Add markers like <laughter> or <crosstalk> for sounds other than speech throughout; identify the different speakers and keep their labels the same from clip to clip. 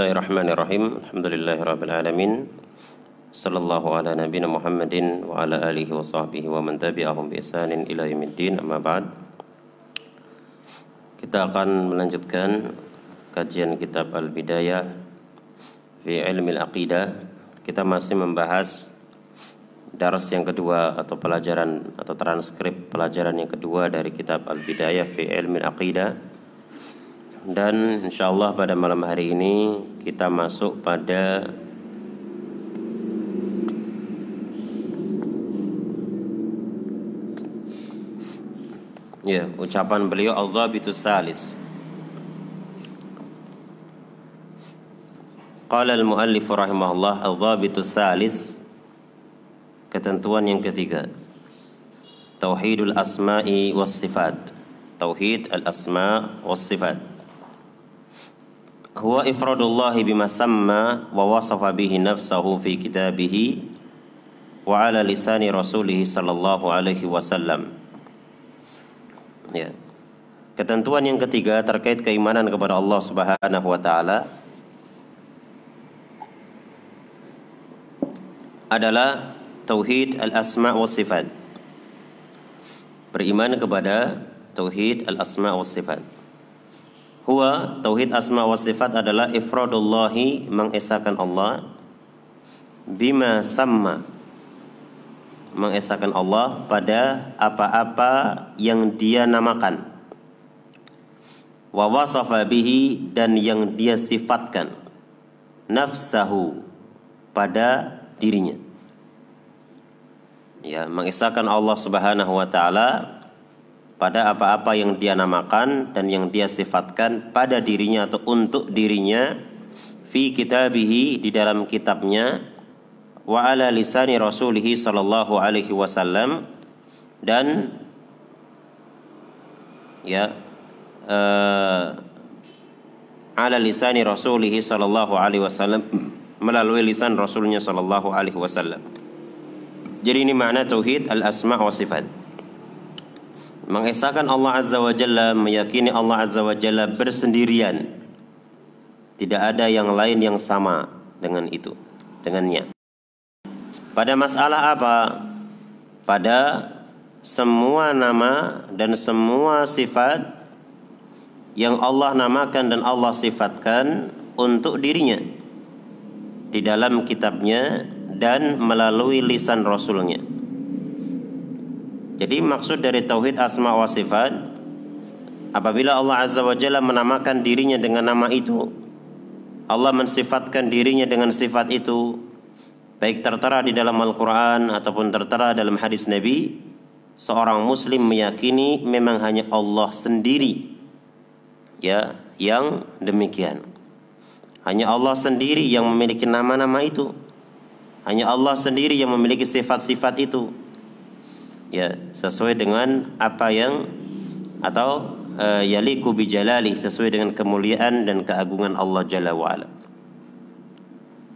Speaker 1: Bismillahirrahmanirrahim. Alhamdulillahirabbil alamin. Sallallahu ala nabiyina Muhammadin wa ala alihi wa sahbihi wa man tabi'ahum bi ihsanin ila yaumiddin. Amma ba'd. Kita akan melanjutkan kajian kitab Al-Bidayah fi Ilmi Al-Aqidah Kita masih membahas dars yang kedua atau pelajaran atau transkrip pelajaran yang kedua dari kitab Al-Bidayah fi Ilmi Al-Aqidah dan insyaallah pada malam hari ini kita masuk pada ya ucapan beliau al-dhabitus salis. Qala al-muallif rahimahullah al-dhabitus salis ketentuan yang ketiga. Tauhidul asma'i was sifat. Tauhid al asma was sifat huwa ifradullah bima samma wa wasafa bihi nafsahu fi kitabih wa ala lisani rasulih sallallahu alaihi wasallam ya ketentuan yang ketiga terkait keimanan kepada Allah Subhanahu wa taala adalah tauhid al-asma wa sifat. Beriman kepada tauhid al-asma wa sifat. Huwa tauhid asma wa sifat adalah ifradullahi mengesahkan Allah. Bima sama mengesahkan Allah pada apa-apa yang dia namakan. Wa wasafa bihi dan yang dia sifatkan. Nafsahu pada dirinya. Ya mengisahkan Allah Subhanahu wa taala pada apa-apa yang dia namakan dan yang dia sifatkan pada dirinya atau untuk dirinya fi kitabihi di dalam kitabnya wa ala lisani rasulih sallallahu alaihi wasallam dan ya uh, ala lisani rasulih sallallahu alaihi wasallam melalui lisan rasulnya sallallahu alaihi wasallam jadi ini makna tauhid al-asma wa sifat. Mengesahkan Allah Azza wa Jalla, meyakini Allah Azza wa Jalla bersendirian. Tidak ada yang lain yang sama dengan itu, dengannya. Pada masalah apa? Pada semua nama dan semua sifat yang Allah namakan dan Allah sifatkan untuk dirinya di dalam kitabnya dan melalui lisan Rasulnya. Jadi maksud dari tauhid asma wa sifat apabila Allah Azza wa Jalla menamakan dirinya dengan nama itu, Allah mensifatkan dirinya dengan sifat itu, baik tertera di dalam Al-Qur'an ataupun tertera dalam hadis Nabi, seorang muslim meyakini memang hanya Allah sendiri ya yang demikian. Hanya Allah sendiri yang memiliki nama-nama itu. Hanya Allah sendiri yang memiliki sifat-sifat itu. Ya, sesuai dengan apa yang atau uh, yaliku bijalali sesuai dengan kemuliaan dan keagungan Allah Jalla wa.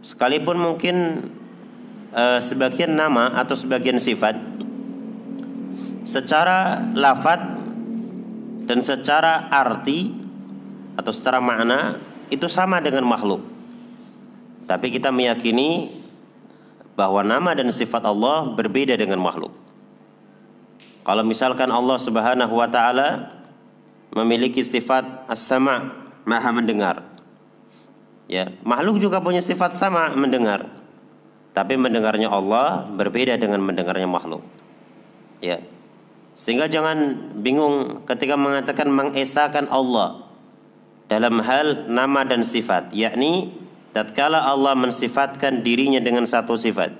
Speaker 1: Sekalipun mungkin uh, sebagian nama atau sebagian sifat secara lafat dan secara arti atau secara makna itu sama dengan makhluk. Tapi kita meyakini bahwa nama dan sifat Allah berbeda dengan makhluk. Kalau misalkan Allah Subhanahu wa taala memiliki sifat as-sama, maha mendengar. Ya, makhluk juga punya sifat sama mendengar. Tapi mendengarnya Allah berbeda dengan mendengarnya makhluk. Ya. Sehingga jangan bingung ketika mengatakan mengesahkan Allah. dalam hal nama dan sifat, yakni tatkala Allah mensifatkan dirinya dengan satu sifat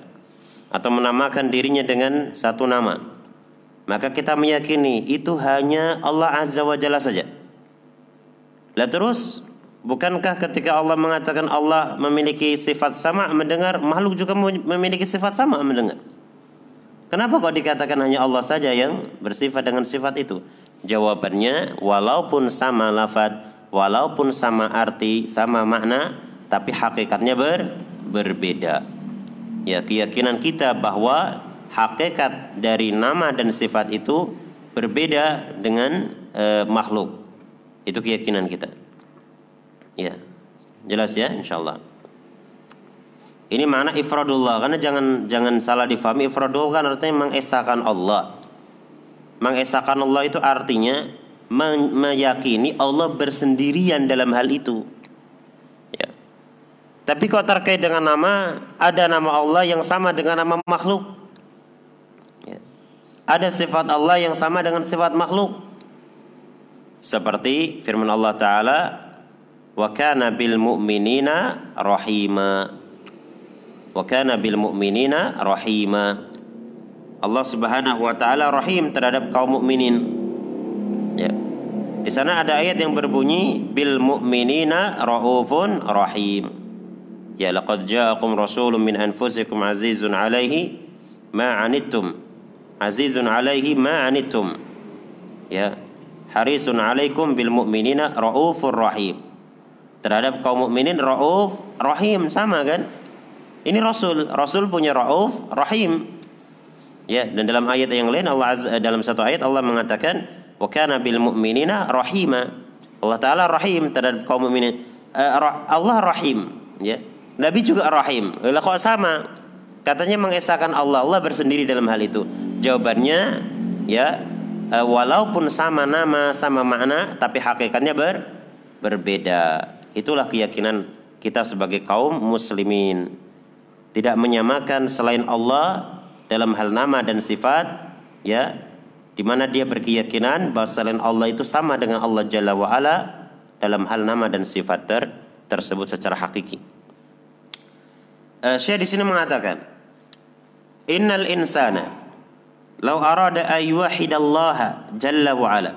Speaker 1: atau menamakan dirinya dengan satu nama, maka kita meyakini itu hanya Allah Azza wa Jalla saja. Lah terus bukankah ketika Allah mengatakan Allah memiliki sifat sama mendengar, makhluk juga memiliki sifat sama mendengar? Kenapa kok dikatakan hanya Allah saja yang bersifat dengan sifat itu? Jawabannya, walaupun sama lafad, walaupun sama arti, sama makna, tapi hakikatnya ber, berbeda. Ya, keyakinan kita bahwa hakikat dari nama dan sifat itu berbeda dengan e, makhluk. Itu keyakinan kita. Ya, jelas ya, insyaallah. Ini mana ifradullah karena jangan jangan salah difahami ifradullah kan artinya mengesahkan Allah. Mengesahkan Allah itu artinya meyakini Allah bersendirian dalam hal itu. Ya. Tapi kalau terkait dengan nama, ada nama Allah yang sama dengan nama makhluk. Ada sifat Allah yang sama dengan sifat makhluk. Seperti firman Allah Ta'ala, Wa kana bil mu'minina rahima wa kana bil mu'minina rahima. Allah Subhanahu wa taala rahim terhadap kaum mukminin. Ya. Di sana ada ayat yang berbunyi bil mu'minina raufun rahim. Ya laqad ja'akum rasulun min anfusikum azizun 'alaihi ma 'anittum. Azizun 'alaihi ma 'anittum. Ya. Harisun 'alaikum bil mu'minina raufur rahim. Terhadap kaum mukminin rauf rahim sama kan? Ini Rasul, Rasul punya Rauf, Rahim. Ya, dan dalam ayat yang lain Allah Azza, dalam satu ayat Allah mengatakan wa kana bil mu'minina rahima. Allah taala rahim terhadap kaum mukminin. Uh, Allah rahim, ya. Nabi juga rahim. Lah kok sama? Katanya mengesahkan Allah, Allah bersendiri dalam hal itu. Jawabannya ya uh, walaupun sama nama, sama makna tapi hakikatnya ber, berbeda. Itulah keyakinan kita sebagai kaum muslimin tidak menyamakan selain Allah dalam hal nama dan sifat ya di mana dia berkeyakinan bahwa selain Allah itu sama dengan Allah Jalla wa ala dalam hal nama dan sifat ter tersebut secara hakiki. Uh, Syekh di sini mengatakan Innal insana law arada ay yuwahidallaha jalla wa ala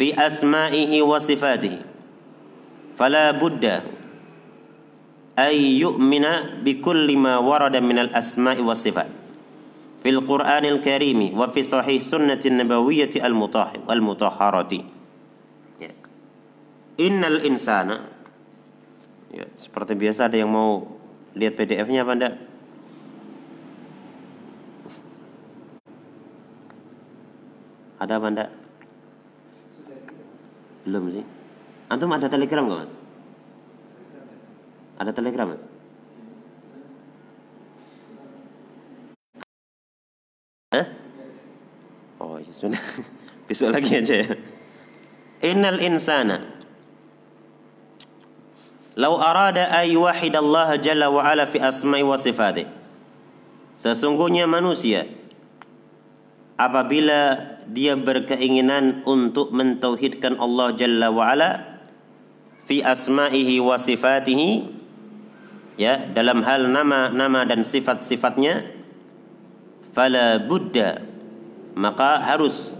Speaker 1: fi asma'ihi wa sifatihi fala budda ay yu'mina bi kulli ma warada min al asma'i was sifat fil Qur'anil Karimi wa fi sahih sunnati nabawiyyati al mutahhir mutahharati ya. innal insana ya seperti biasa ada yang mau lihat PDF-nya apa enggak ada apa enggak belum sih. Antum ada telegram enggak mas? Ada telegram mas? Hah? Oh ya sudah. <laughs> Besok lagi aja ya. Innal insana Lau arada ay Allah jalla wa ala fi asma'i wa sifati. Sesungguhnya manusia apabila dia berkeinginan untuk mentauhidkan Allah jalla wa ala fi asma'ihi wa sifatihi ya dalam hal nama-nama dan sifat-sifatnya fala buddha maka harus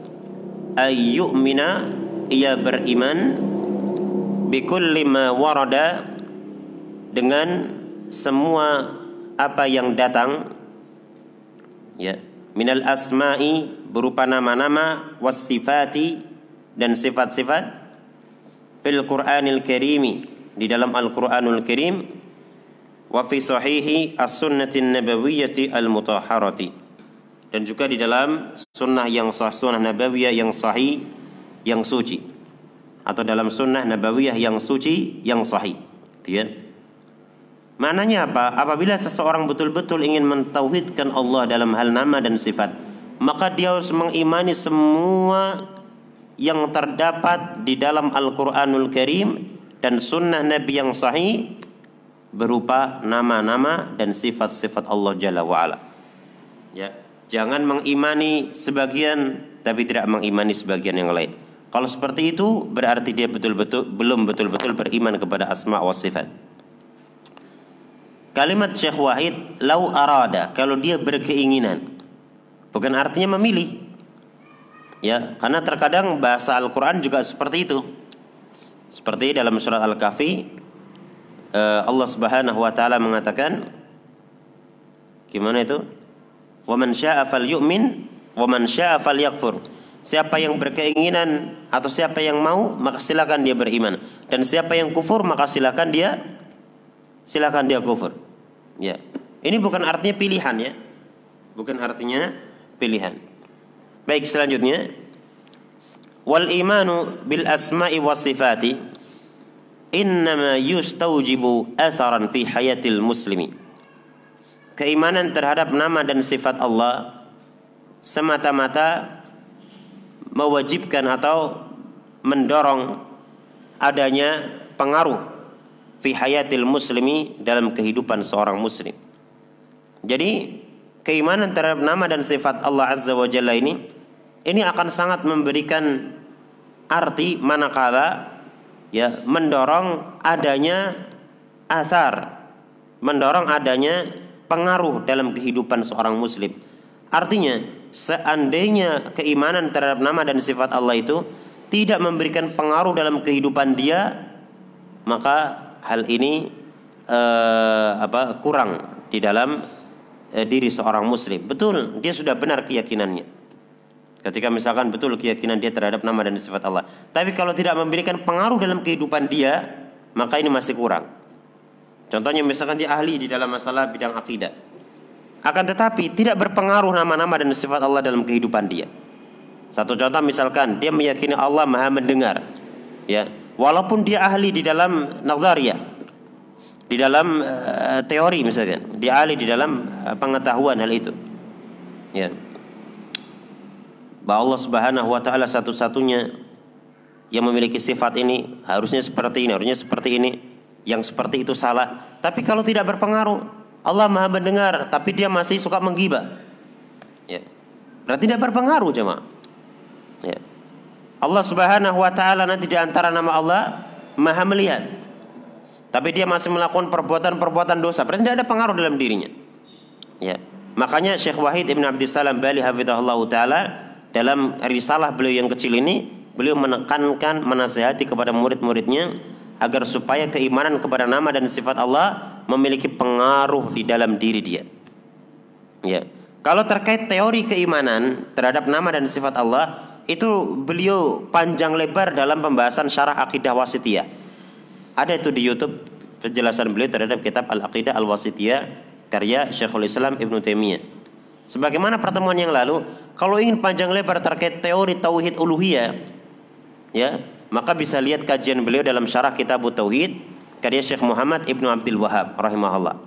Speaker 1: ayyumina ia beriman bikulli ma warada dengan semua apa yang datang ya minal asma'i berupa nama-nama wasifati dan sifat-sifat fil Qur'anil Karimi di dalam Al-Qur'anul Karim wa fi sahihi as-sunnatin nabawiyyati al-mutahharati dan juga di dalam sunnah yang sah sunnah nabawiyah yang sahih yang suci atau dalam sunnah nabawiyah yang suci yang sahih gitu ya Maknanya apa? Apabila seseorang betul-betul ingin mentauhidkan Allah dalam hal nama dan sifat, maka dia harus mengimani semua yang terdapat di dalam Al-Qur'anul Karim dan sunnah Nabi yang sahih berupa nama-nama dan sifat-sifat Allah Jalla wa'ala. Ya, jangan mengimani sebagian tapi tidak mengimani sebagian yang lain. Kalau seperti itu berarti dia betul-betul belum betul-betul beriman kepada asma wa sifat. Kalimat Syekh Wahid lau arada kalau dia berkeinginan bukan artinya memilih. Ya, karena terkadang bahasa Al-Qur'an juga seperti itu. Seperti dalam surat Al-Kahfi eh, Allah Subhanahu wa taala mengatakan gimana itu? Wa man syaa'a falyu'min wa man. Siapa yang berkeinginan atau siapa yang mau maka silakan dia beriman dan siapa yang kufur maka silakan dia silakan dia kufur. Ya. Ini bukan artinya pilihan ya. Bukan artinya pilihan. Baik selanjutnya wal imanu bil asma'i was sifati innama yustaujibu atharan fi hayatil muslimi keimanan terhadap nama dan sifat Allah semata-mata mewajibkan atau mendorong adanya pengaruh fi hayatil muslimi dalam kehidupan seorang muslim. Jadi keimanan terhadap nama dan sifat Allah Azza wa Jalla ini ini akan sangat memberikan arti manakala ya mendorong adanya asar, mendorong adanya pengaruh dalam kehidupan seorang muslim. Artinya, seandainya keimanan terhadap nama dan sifat Allah itu tidak memberikan pengaruh dalam kehidupan dia, maka hal ini eh, apa kurang di dalam eh, diri seorang muslim. Betul, dia sudah benar keyakinannya. Ketika misalkan betul keyakinan dia terhadap nama dan sifat Allah. Tapi kalau tidak memberikan pengaruh dalam kehidupan dia, maka ini masih kurang. Contohnya misalkan dia ahli di dalam masalah bidang akidah. Akan tetapi tidak berpengaruh nama-nama dan sifat Allah dalam kehidupan dia. Satu contoh misalkan dia meyakini Allah Maha mendengar. Ya, walaupun dia ahli di dalam nazariyah, di dalam uh, teori misalkan, dia ahli di dalam uh, pengetahuan hal itu. Ya bahwa Allah Subhanahu wa taala satu-satunya yang memiliki sifat ini harusnya seperti ini, harusnya seperti ini. Yang seperti itu salah. Tapi kalau tidak berpengaruh, Allah Maha mendengar, tapi dia masih suka menggibah. Ya. Berarti tidak berpengaruh jemaah. Ya. Allah Subhanahu wa taala nanti di antara nama Allah Maha melihat. Tapi dia masih melakukan perbuatan-perbuatan dosa, berarti tidak ada pengaruh dalam dirinya. Ya. Makanya Syekh Wahid Ibn Abdissalam Bali hafizahullah taala dalam risalah beliau yang kecil ini beliau menekankan menasehati kepada murid-muridnya agar supaya keimanan kepada nama dan sifat Allah memiliki pengaruh di dalam diri dia. Ya. Kalau terkait teori keimanan terhadap nama dan sifat Allah itu beliau panjang lebar dalam pembahasan syarah akidah wasitiyah. Ada itu di YouTube penjelasan beliau terhadap kitab Al-Aqidah Al-Wasitiyah karya Syekhul Islam Ibnu Taimiyah. Sebagaimana pertemuan yang lalu, kalau ingin panjang lebar terkait teori tauhid uluhiyah, ya, maka bisa lihat kajian beliau dalam syarah kitab tauhid karya Syekh Muhammad Ibnu Abdul Wahab rahimahullah.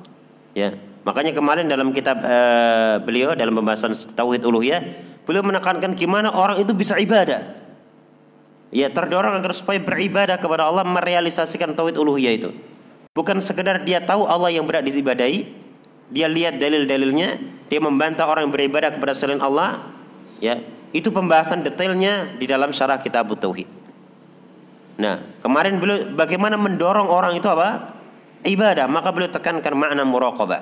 Speaker 1: Ya. Makanya kemarin dalam kitab uh, beliau dalam pembahasan tauhid uluhiyah, beliau menekankan gimana orang itu bisa ibadah. Ya, terdorong agar supaya beribadah kepada Allah merealisasikan tauhid uluhiyah itu. Bukan sekedar dia tahu Allah yang berat diibadahi, dia lihat dalil-dalilnya, dia membantah orang yang beribadah kepada selain Allah, ya. Itu pembahasan detailnya di dalam syarah kitab tauhid. Nah, kemarin beliau bagaimana mendorong orang itu apa? Ibadah, maka beliau tekankan makna muraqabah.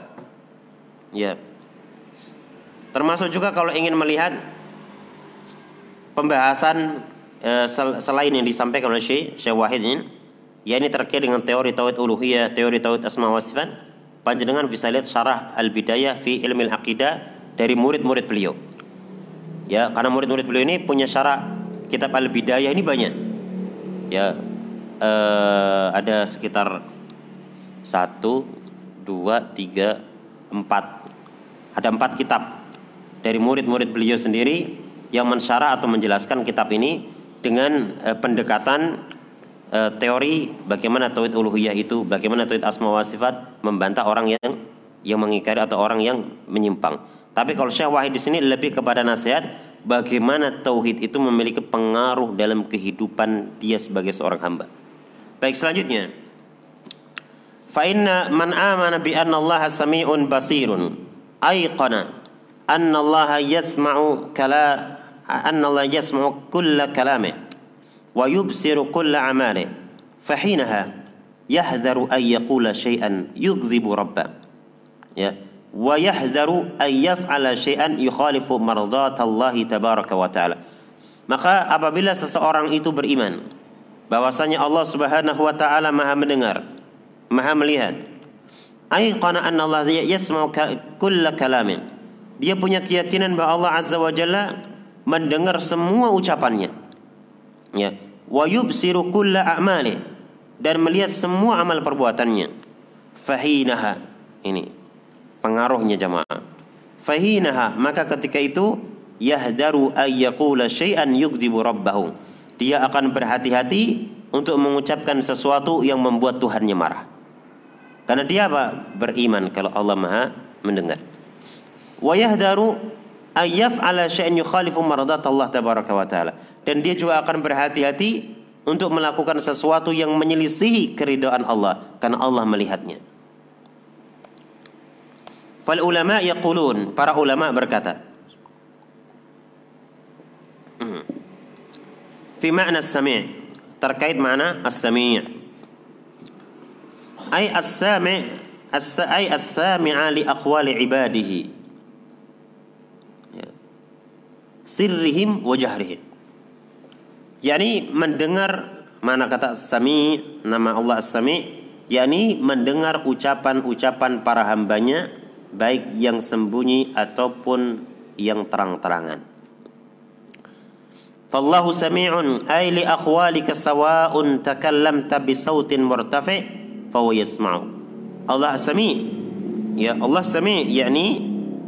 Speaker 1: Ya. Termasuk juga kalau ingin melihat pembahasan eh, selain yang disampaikan oleh Syekh Syekh Wahid ini, ya ini terkait dengan teori tauhid uluhiyah, teori tauhid asma wa sifat panjenengan bisa lihat syarah Al-Bidayah fi Ilmil Aqidah dari murid-murid beliau. Ya, karena murid-murid beliau ini punya syarah kitab Al-Bidayah ini banyak. Ya, eh, ada sekitar satu, dua, tiga, empat. Ada empat kitab dari murid-murid beliau sendiri yang mensyarah atau menjelaskan kitab ini dengan eh, pendekatan uh, teori bagaimana tauhid uluhiyah itu, bagaimana tauhid asma wa sifat membantah orang yang yang mengingkari atau orang yang menyimpang. Tapi kalau Syekh Wahid di sini lebih kepada nasihat bagaimana tauhid itu memiliki pengaruh dalam kehidupan dia sebagai seorang hamba. Baik selanjutnya. Fa inna man amana bi anna Allah sami'un basirun ayqana anna Allah yasma'u kala anna Allah yasma'u kulla kalamih wa yubsiru kulla amali fahinaha yahdharu an yaqula syai'an yughdhibu rabbah ya wa yahzaru an yaf'ala syai'an yukhalifu mardatallahi tabaraka wa ta'ala maka apabila seseorang itu beriman bahwasanya Allah Subhanahu wa taala Maha mendengar Maha melihat aiqana anna Allah yasma'u kulla kalamin dia punya keyakinan bahwa Allah Azza wa Jalla mendengar semua ucapannya ya wa yubsiru kulla a'mali dan melihat semua amal perbuatannya fahinaha ini pengaruhnya jamaah. Fahinaha maka ketika itu yahdaru ayyakula syai'an yugdibu rabbahu. Dia akan berhati-hati untuk mengucapkan sesuatu yang membuat Tuhannya marah. Karena dia apa? Beriman kalau Allah Maha mendengar. Wa yahdaru ayyaf'ala syai'an yukhalifu maradat Allah tabaraka wa taala. Dan dia juga akan berhati-hati untuk melakukan sesuatu yang menyelisihi keridhaan Allah karena Allah melihatnya. Fal ulama yaqulun, para ulama berkata. Hmm. Fi makna as-sami' terkait makna as-sami' ay as-sami' ay as-sami'a li aqwali ibadihi ya. Sirrihim wa jahrihim yakni mendengar mana kata sami nama Allah as-sami yakni mendengar ucapan-ucapan para hambanya baik yang sembunyi ataupun yang terang-terangan. Fallahu sami'un ay li akhwalika sawa'un takallamta bi sautin murtafi fa yasma'u. Allah sami ya Allah sami yakni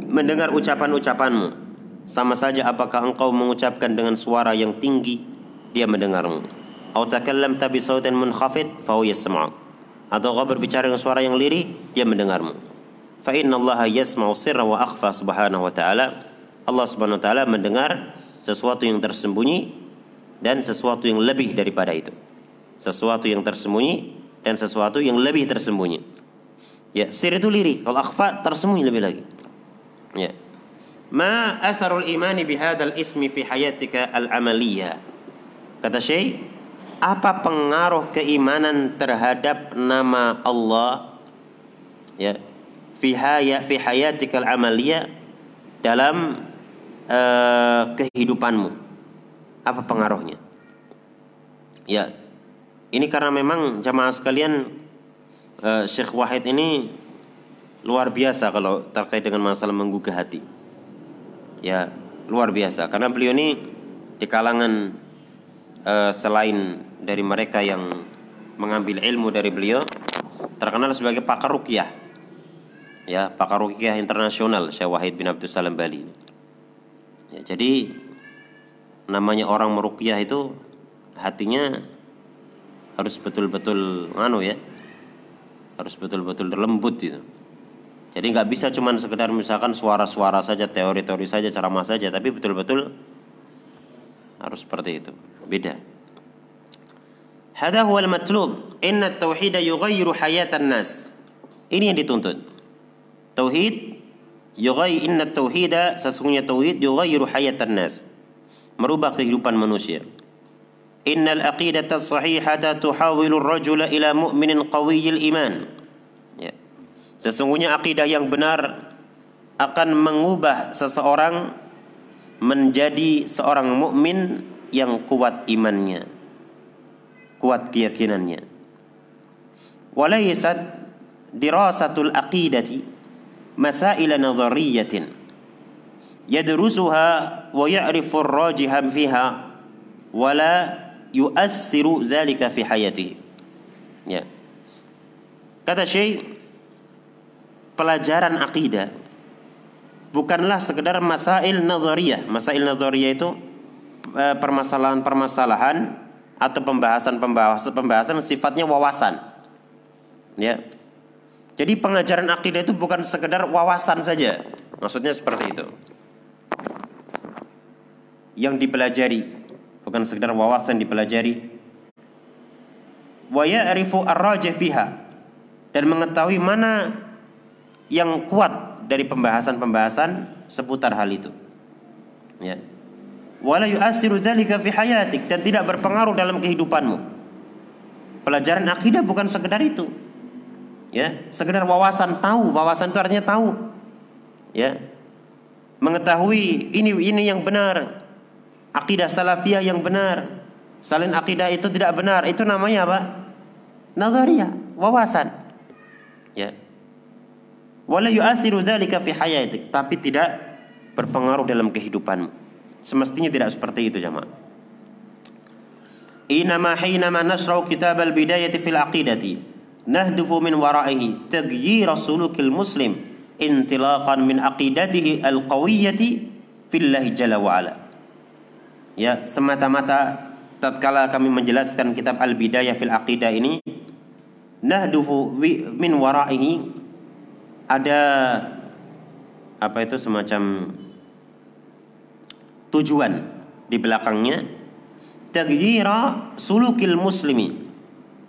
Speaker 1: mendengar ucapan-ucapanmu. Sama saja apakah engkau mengucapkan dengan suara yang tinggi dia mendengarmu. Atau takallamta bi sautin munkhafid fa yasma'u. Atau kau berbicara dengan suara yang lirih dia mendengarmu. Fa inna Allah yasma'u sirra wa akhfa subhanahu wa ta'ala. Allah subhanahu wa ta'ala mendengar sesuatu yang tersembunyi dan sesuatu yang lebih daripada itu. Sesuatu yang tersembunyi dan sesuatu yang lebih tersembunyi. Ya sir itu lirih. Kalau akhfa tersembunyi lebih lagi. Ya ma asarul imani bihadal ismi fi hayatika al-amaliyah kata Syekh apa pengaruh keimanan terhadap nama Allah ya fi haya fi hayatikal amaliyah dalam uh, kehidupanmu? Apa pengaruhnya? Ya ini karena memang jamaah sekalian uh, Syekh Wahid ini luar biasa kalau terkait dengan masalah menggugah hati ya luar biasa. Karena beliau ini di kalangan uh, selain dari mereka yang mengambil ilmu dari beliau terkenal sebagai pakar rukyah ya pakar rukyah internasional Syekh Wahid bin Abdul Salam Bali. Ya, jadi namanya orang merukyah itu hatinya harus betul-betul nganu ya harus betul-betul lembut gitu jadi nggak bisa cuman sekedar misalkan suara-suara saja teori-teori saja ceramah saja tapi betul-betul harus seperti itu beda hada huwa al-matlub inna at-tauhid yughayyiru hayatan nas ini yang dituntut Tauhid yughayy inna tauhida sesungguhnya tauhid yughayyiru hayatan nas. Merubah kehidupan manusia. Innal aqidata sahihata tuhawilu ar-rajula ila mu'minin qawiyil iman. Sesungguhnya akidah yang benar akan mengubah seseorang menjadi seorang mukmin yang kuat imannya, kuat keyakinannya. Walaysat dirasatul aqidati masail nadhariyatin yadrusuha wa ya'rifu ar-rajiha fiha wala yu'assiru dhalika fi hayatihi. Ya. Kata Syekh pelajaran akidah bukanlah sekedar masail nazariyah masail nazariyah itu eh, permasalahan-permasalahan atau pembahasan-pembahasan pembahasan sifatnya wawasan ya jadi pengajaran akidah itu bukan sekedar wawasan saja. Maksudnya seperti itu. Yang dipelajari bukan sekedar wawasan dipelajari. Wa ya'rifu ar fiha dan mengetahui mana yang kuat dari pembahasan-pembahasan seputar hal itu. Ya. wala yu'asiru dzalika fi hayatik dan tidak berpengaruh dalam kehidupanmu. Pelajaran akidah bukan sekedar itu. Ya, sekedar wawasan tahu, wawasan itu artinya tahu. Ya. Mengetahui ini ini yang benar. Akidah salafiyah yang benar. Salin akidah itu tidak benar. Itu namanya apa? Nazariyah, wawasan. Ya. Wala yu'asiru dzalika fi hayatik, tapi tidak berpengaruh dalam kehidupanmu. Semestinya tidak seperti itu jamaah. Inama hinama nasrau kitab al-bidayati fil aqidati nahdufu min wara'ihi taghyir sulukil muslim intilaqan min aqidatihi al-qawiyyati fillahi jalla wa ala. Ya, semata-mata tatkala kami menjelaskan kitab Al-Bidayah fil Aqidah ini nahdufu min wara'ihi ada apa itu semacam tujuan di belakangnya. Tagyira sulukil muslimi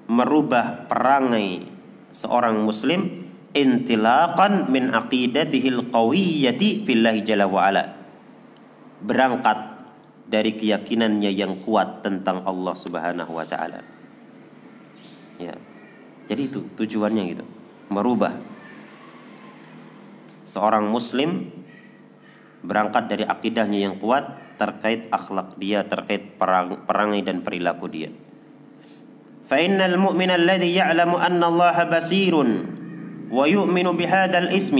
Speaker 1: merubah perangai seorang muslim intilaqan min aqidatihil qawiyyati fillahi jalla wa ala. Berangkat dari keyakinannya yang kuat tentang Allah Subhanahu wa taala. Ya. Jadi itu tujuannya gitu. Merubah seorang muslim berangkat dari akidahnya yang kuat terkait akhlak dia, terkait perang, perangai dan perilaku dia. فإن المؤمن الذي يعلم أن الله بصير ويؤمن بهذا الاسم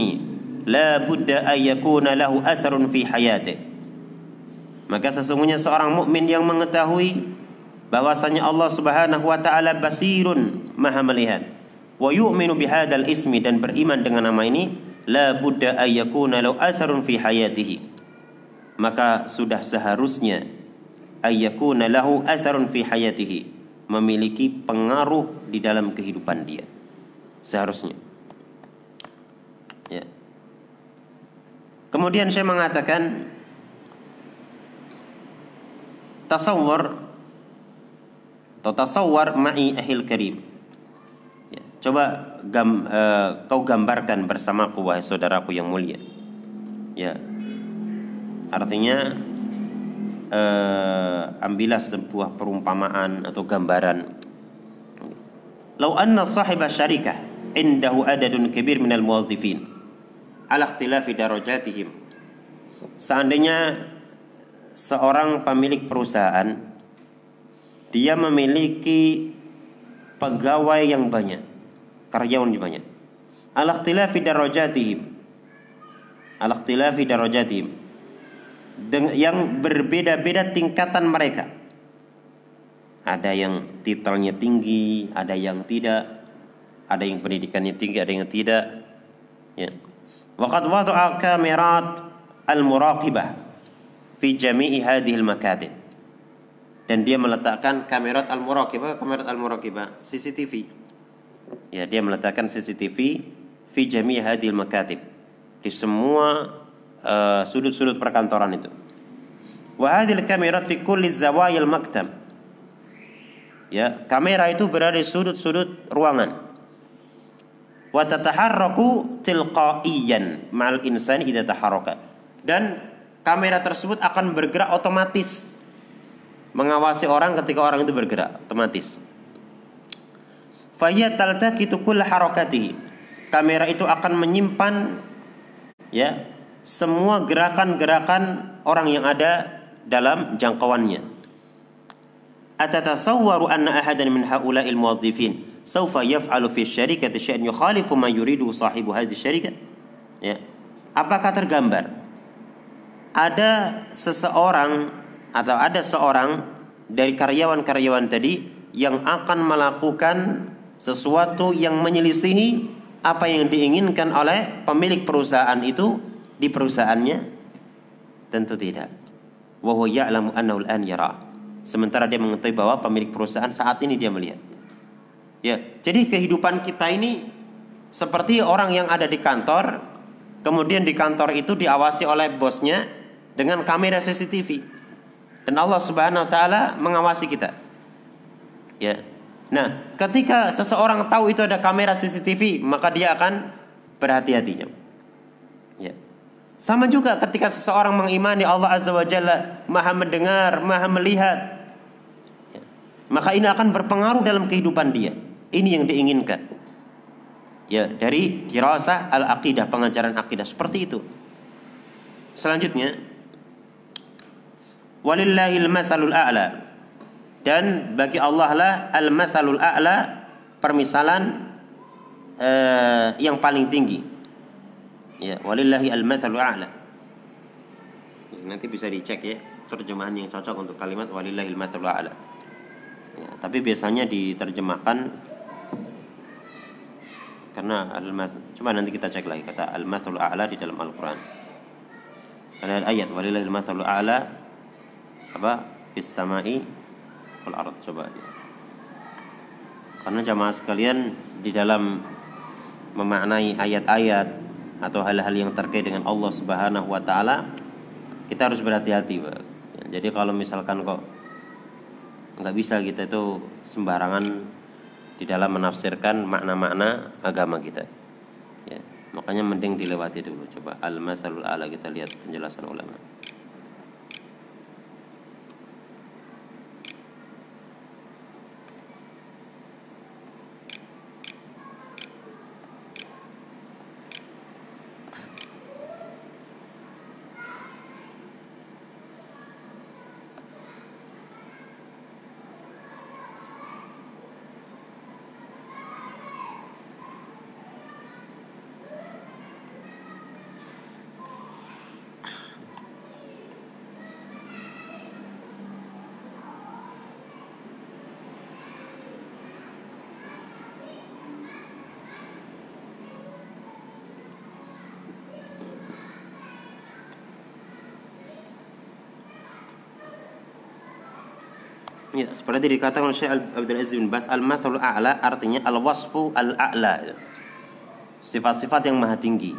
Speaker 1: لا بد أن يكون له أثر في حياته maka sesungguhnya seorang mukmin yang mengetahui bahwasanya Allah Subhanahu wa taala basirun maha melihat wa yu'minu bihadzal ismi dan beriman dengan nama ini la budda ayyakuna law asarun fi hayatihi. Maka sudah seharusnya ayyakuna lahu asarun fi hayatihi memiliki pengaruh di dalam kehidupan dia. Seharusnya. Ya. Kemudian saya mengatakan tasawwur atau tasawwur ma'i ahil karim Coba gam, uh, kau gambarkan bersamaku wahai saudaraku yang mulia. Ya. Artinya uh, ambillah sebuah perumpamaan atau gambaran. Lau anna sahiba syarikah indahu adadun kibir minal muwazzifin ala ikhtilafi darajatihim. Seandainya seorang pemilik perusahaan dia memiliki pegawai yang banyak karyawan lebih banyak. Al-ikhtilafi darajatihim. Al-ikhtilafi darajatihim. Yang berbeda-beda tingkatan mereka. Ada yang titelnya tinggi, ada yang tidak. Ada yang pendidikannya tinggi, ada yang tidak. Ya. Waqad wada'a kamerat al-muraqibah fi jami'i hadhihi al-makatib. Dan dia meletakkan kamerat al-muraqibah, kamerat al-muraqibah, CCTV ya dia meletakkan CCTV fi jami' hadil makatib di semua uh, sudut-sudut perkantoran itu. Wa hadil kamerat fi kulli zawayil maktab. Ya, kamera itu berada di sudut-sudut ruangan. Wa tataharraku tilqaiyan ma'al insani idza taharraka. Dan kamera tersebut akan bergerak otomatis mengawasi orang ketika orang itu bergerak otomatis faya taltaqitu kull harakatihi. Kamera itu akan menyimpan ya semua gerakan-gerakan orang yang ada dalam jangkauannya. Atatasawwaru anna ahadan min haula'il muwaddifin sawfa yaf'alu fi syarikati syai'an yukhalifu ma yuridu sahibu hadhihi syarikat? Ya. Apakah tergambar ada seseorang atau ada seorang dari karyawan-karyawan tadi yang akan melakukan sesuatu yang menyelisihi apa yang diinginkan oleh pemilik perusahaan itu di perusahaannya? Tentu tidak. Sementara dia mengetahui bahwa pemilik perusahaan saat ini dia melihat. Ya, jadi kehidupan kita ini seperti orang yang ada di kantor, kemudian di kantor itu diawasi oleh bosnya dengan kamera CCTV. Dan Allah Subhanahu wa taala mengawasi kita. Ya, Nah, ketika seseorang tahu itu ada kamera CCTV, maka dia akan berhati-hati. Ya. Sama juga ketika seseorang mengimani Allah Azza wa Jalla Maha mendengar, Maha melihat. Ya, Maka ini akan berpengaruh dalam kehidupan dia. Ini yang diinginkan. Ya dari dirasah al-aqidah Pengajaran akidah seperti itu. Selanjutnya Walillahil masalul a'la Dan bagi Allah lah al-masalul a'la Permisalan uh, Yang paling tinggi Ya, walillahi al-mathalu a'la. Nanti bisa dicek ya terjemahan yang cocok untuk kalimat walillahi al-mathalu a'la. Ya, tapi biasanya diterjemahkan karena al-mas cuma nanti kita cek lagi kata al-mathalu a'la di dalam Al-Qur'an. Ada ayat walillahi al-mathalu a'la apa? Fis sama'i wal ard coba. Karena jamaah sekalian di dalam memaknai ayat-ayat atau hal-hal yang terkait dengan Allah Subhanahu wa taala kita harus berhati-hati, Pak. Jadi kalau misalkan kok nggak bisa kita itu sembarangan di dalam menafsirkan makna-makna agama kita. Ya, makanya mending dilewati dulu. Coba al-masalul ala kita lihat penjelasan ulama. Ya, seperti dikatakan oleh Syekh Abdul Aziz bin Bas, al-masalul a'la artinya al-wasfu al-a'la. Sifat-sifat yang maha tinggi.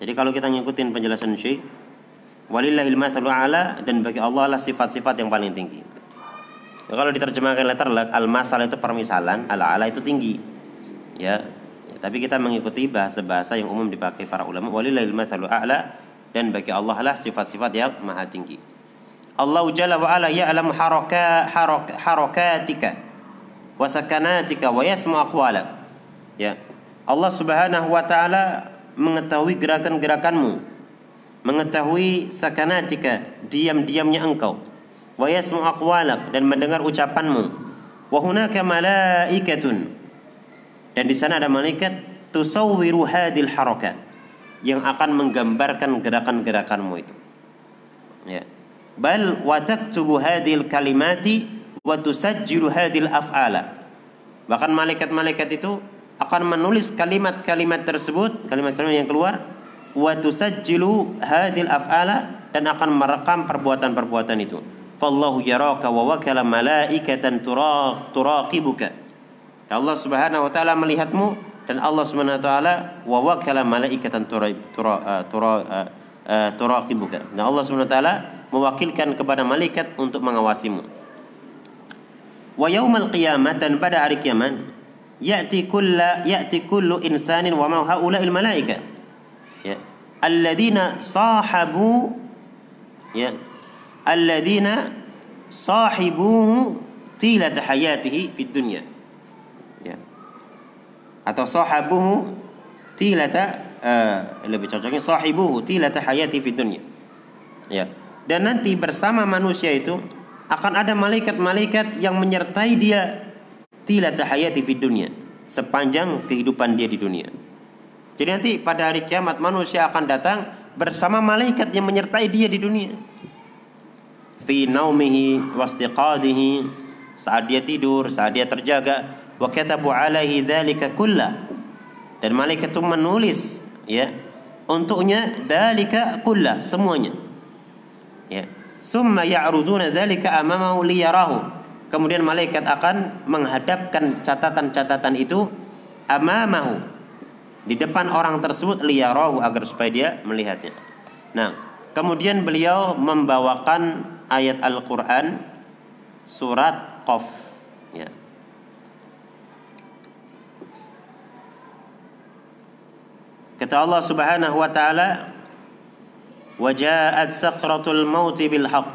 Speaker 1: Jadi kalau kita ngikutin penjelasan Syekh, walillahil masalul a'la dan bagi Allah lah sifat-sifat yang paling tinggi. Ya, kalau diterjemahkan letter al-masal itu permisalan, al-a'la itu tinggi. Ya, ya tapi kita mengikuti bahasa-bahasa yang umum dipakai para ulama, walillahil masalul a'la dan bagi Allah lah sifat-sifat yang maha tinggi. Allah Jalla wa ala ya'lamu haraka haraka harakatika wa sakanatika wa yasmu aqwalak. Ya. Allah Subhanahu wa taala mengetahui gerakan-gerakanmu, mengetahui sakanatika, diam-diamnya engkau. Wa yasmu aqwalak dan mendengar ucapanmu. Wa hunaka malaikatun. Dan di sana ada malaikat tusawwiru hadil harakat yang akan menggambarkan gerakan-gerakanmu itu. Ya bal wa taktubu hadhil kalimati wa tusajjilu hadhil af'ala. Bahkan malaikat-malaikat itu akan menulis kalimat-kalimat tersebut kalimat-kalimat yang keluar wa tusajjilu hadhil af'ala dan akan merekam perbuatan-perbuatan itu. Fallahu yaraka wa wakala malaikatan turaqibuka. Allah Subhanahu wa taala melihatmu dan Allah Subhanahu wa taala wa wakala malaikatan turaqibuka. Nah Allah Subhanahu wa taala mewakilkan kepada malaikat untuk mengawasimu. Wa yaumal qiyamah dan pada hari kiamat ya'ti kulla ya'ti kullu insanin wa ma haula'il malaika. Ya. Alladzina sahabu ya. Alladzina sahibuhu tilat hayatihi fid dunya. Ya. Atau sahabuhu tilata uh, lebih cocoknya sahibuhu tilata hayati fid dunya. Ya dan nanti bersama manusia itu akan ada malaikat-malaikat yang menyertai dia tila tahayati di dunia sepanjang kehidupan dia di dunia. Jadi nanti pada hari kiamat manusia akan datang bersama malaikat yang menyertai dia di dunia. Fi naumihi wastiqadihi saat dia tidur, saat dia terjaga wa katabu alaihi dzalika kulla. Dan malaikat itu menulis ya untuknya dalika kulla semuanya ya. Summa ya'ruduna dzalika amamahu liyarahu. Kemudian malaikat akan menghadapkan catatan-catatan itu amamahu. Di depan orang tersebut liyarahu agar supaya dia melihatnya. Nah kemudian beliau membawakan ayat Al-Qur'an surat Qaf. Ya. Kata Allah Subhanahu wa taala وجاءت سكرة الموت بالحق.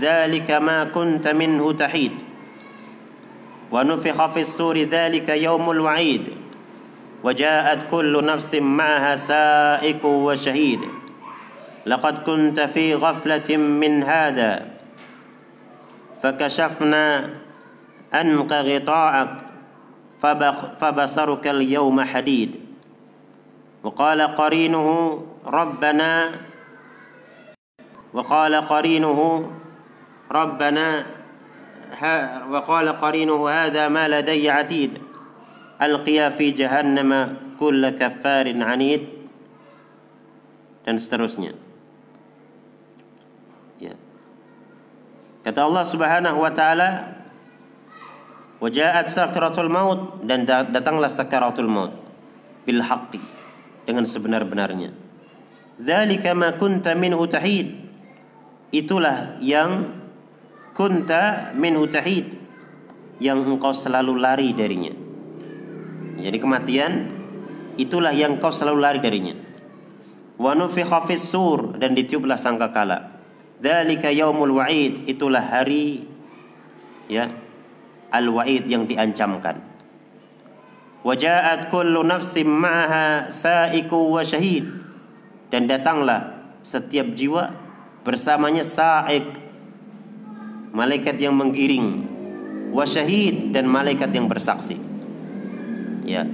Speaker 1: ذلك ما كنت منه تحيد. ونفخ في السور ذلك يوم الوعيد. وجاءت كل نفس معها سائق وشهيد. لقد كنت في غفلة من هذا. فكشفنا أنق غطاءك. فبصرك اليوم حديد. وقال قرينه ربنا وقال قرينه ربنا وقال قرينه هذا ما لدي عتيد ألقيا في جهنم كل كفار عنيد dan seterusnya. Ya. Kata Allah Subhanahu wa taala, "Wajaat sakratul maut" dan datanglah sakaratul maut bil haqqi dengan sebenar-benarnya. Zalika ma kunta minhu tahid. Itulah yang kunta minhu tahid yang engkau selalu lari darinya. Jadi kematian itulah yang kau selalu lari darinya. Wa nufikha sur dan ditiuplah sangkakala. Dzalika yaumul wa'id, itulah hari ya al-wa'id yang diancamkan. Waja'at kullu nafsin ma'aha sa'iku wa syahid. Dan datanglah setiap jiwa bersamanya sa'ik malaikat yang menggiring wa syahid dan malaikat yang bersaksi. Ya.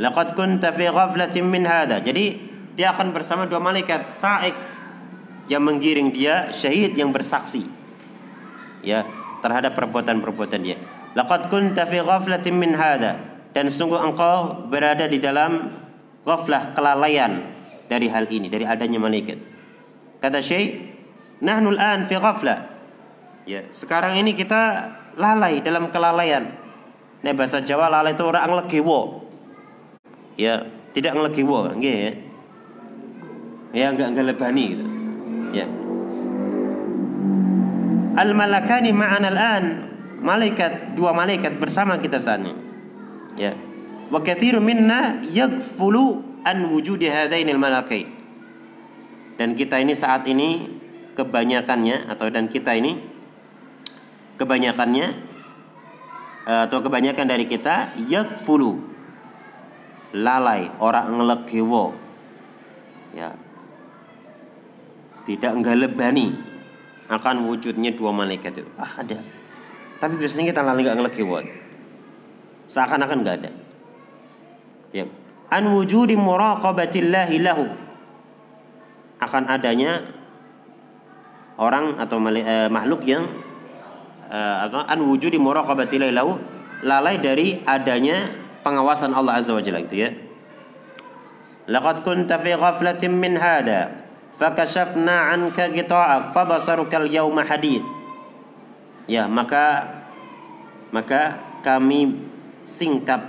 Speaker 1: Laqad kunta fi ghaflatin min hada. Jadi dia akan bersama dua malaikat, Sa'ik yang menggiring dia, syahid yang bersaksi. Ya, terhadap perbuatan-perbuatan dia. Laqad kunta fi ghaflatin min hada. Dan sungguh engkau berada di dalam ghaflah kelalaian dari hal ini, dari adanya malaikat. Kata Syekh, nahnu al-an fi ghaflah. Ya, sekarang ini kita lalai dalam kelalaian. Nah, bahasa Jawa lalai itu orang ngelegewo. Ya tidak ngelegiwo nggih ya. Ya enggak enggak lebani gitu. Ya. Al malakani ma'ana al-an. Malaikat dua malaikat bersama kita saat ini. Ya. Wa katsiru minna yaghfulu an wujudi hadaini al malakai dan kita ini saat ini kebanyakannya atau dan kita ini kebanyakannya atau kebanyakan dari kita yaghfulu lalai, orang ngelegewo. Ya. Tidak lebani akan wujudnya dua malaikat itu. Ah, ada. Tapi biasanya kita lalai nggak ngelegewo. Seakan-akan nggak ada. Ya. An wujudi muraqabatillahi lahu. Akan adanya orang atau eh, makhluk yang eh, atau an wujudi muraqabatillahi lahu lalai dari adanya pengawasan Allah Azza wa Jalla itu ya. Laqad kunta fi ghaflatin min hada fakashafna anka ghita'ak fabasaruka al-yawma hadid. Ya, maka maka kami singkap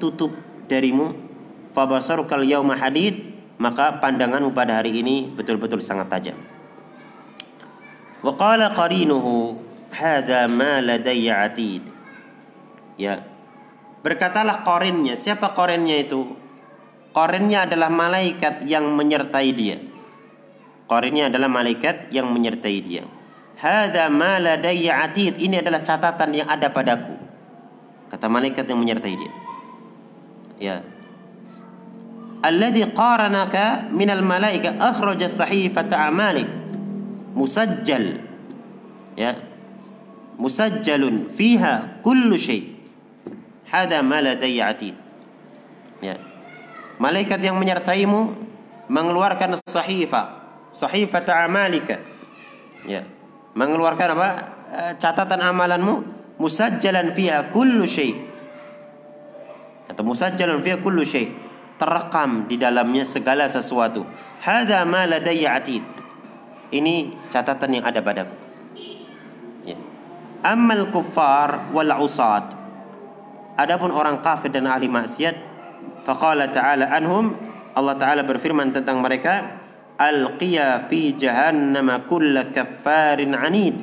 Speaker 1: tutup darimu fabasaruka al-yawma hadid maka pandanganmu pada hari ini betul-betul sangat tajam. Wa qarinuhu ladayya atid. Ya, Berkatalah korinnya. Siapa korinnya itu? Korinnya adalah malaikat yang menyertai dia. Korinnya adalah malaikat yang menyertai dia. Hada ma ladayya atid. Ini adalah catatan yang ada padaku. Kata malaikat yang menyertai dia. Ya. Alladhi qaranaka minal malaika akhraja sahifata amalik musajjal ya musajjalun fiha kullu syai' hada ma ladayya atid. Ya. Malaikat yang menyertaimu mengeluarkan sahifa, sahifa amalika. Ya. Mengeluarkan apa? Eh, catatan amalanmu musajjalan fiha kullu syai. Atau musajjalan fiha kullu syai. Terekam di dalamnya segala sesuatu. Hada ma ladayya atid. Ini catatan yang ada padaku. Ya. Ammal kuffar wal usad Adapun orang kafir dan ahli maksiat, faqala ta'ala anhum, Allah Ta'ala berfirman tentang mereka, alqiya fi jahannama kulla kaffarin anid.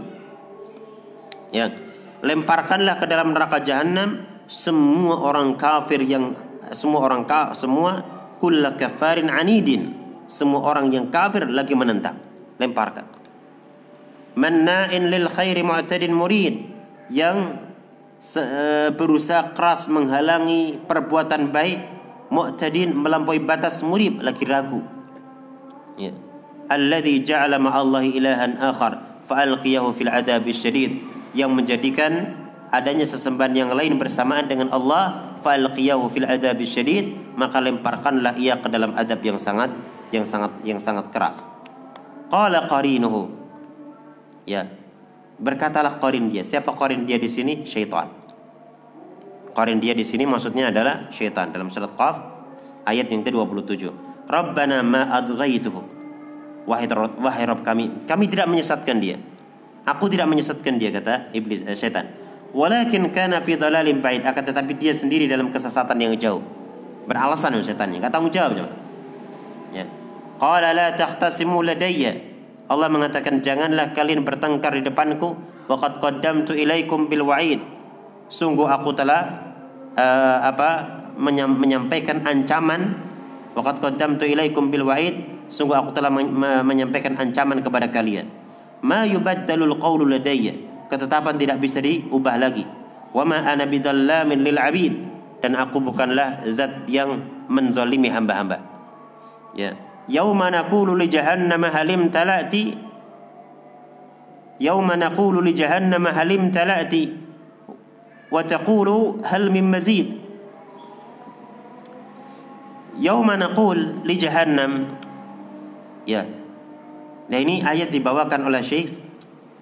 Speaker 1: Ya, lemparkanlah ke dalam neraka jahanam semua orang kafir yang semua orang ka, semua kulla kaffarin anidin. Semua orang yang kafir lagi menentang lemparkan. Manna'in lil khairi mu'tadin murid. Yang eh, berusaha keras menghalangi perbuatan baik mu'tadin melampaui batas murid lagi ragu. Ya. Alladhi ja'ala ma'allahi ilahan akhar fa'alqiyahu fil adabi syadid. Yang menjadikan adanya sesembahan yang lain bersamaan dengan Allah fa'alqiyahu fil adabi syadid maka lemparkanlah ia ke dalam adab yang sangat yang sangat yang sangat keras qala qarinuhu Ya. Berkatalah korin dia. Siapa korin dia di sini? Syaitan. Korin dia di sini maksudnya adalah syaitan. Dalam surat Qaf ayat yang ke-27. Rabbana ma adghaituhu. Wahai, wahai Rabb kami, kami tidak menyesatkan dia. Aku tidak menyesatkan dia kata iblis eh, syaitan. Walakin kana fi dhalalin ba'id. Akan tetapi dia sendiri dalam kesesatan yang jauh. Beralasan syaitannya, enggak tanggung jawab. Ya. Qala la tahtasimu ladayya. Allah mengatakan janganlah kalian bertengkar di depanku. Waqad qaddamtu ilaikum bil wa'id. Sungguh aku telah uh, apa menyampaikan ancaman. Waqad qaddamtu ilaikum bil wa'id. Sungguh aku telah menyampaikan ancaman kepada kalian. Ma yubaddalul qawlu ladayya ketetapan tidak bisa diubah lagi. Wa ma ana bidallamin lil abid. Dan aku bukanlah zat yang menzalimi hamba-hamba. Ya. Yauma naqulu li jahannam halim talati yauma naqulu li jahannam halim talati wa taqulu hal min mazid? Yauma naqul li jahannam? Ya. Nah ini ayat dibawakan oleh Syekh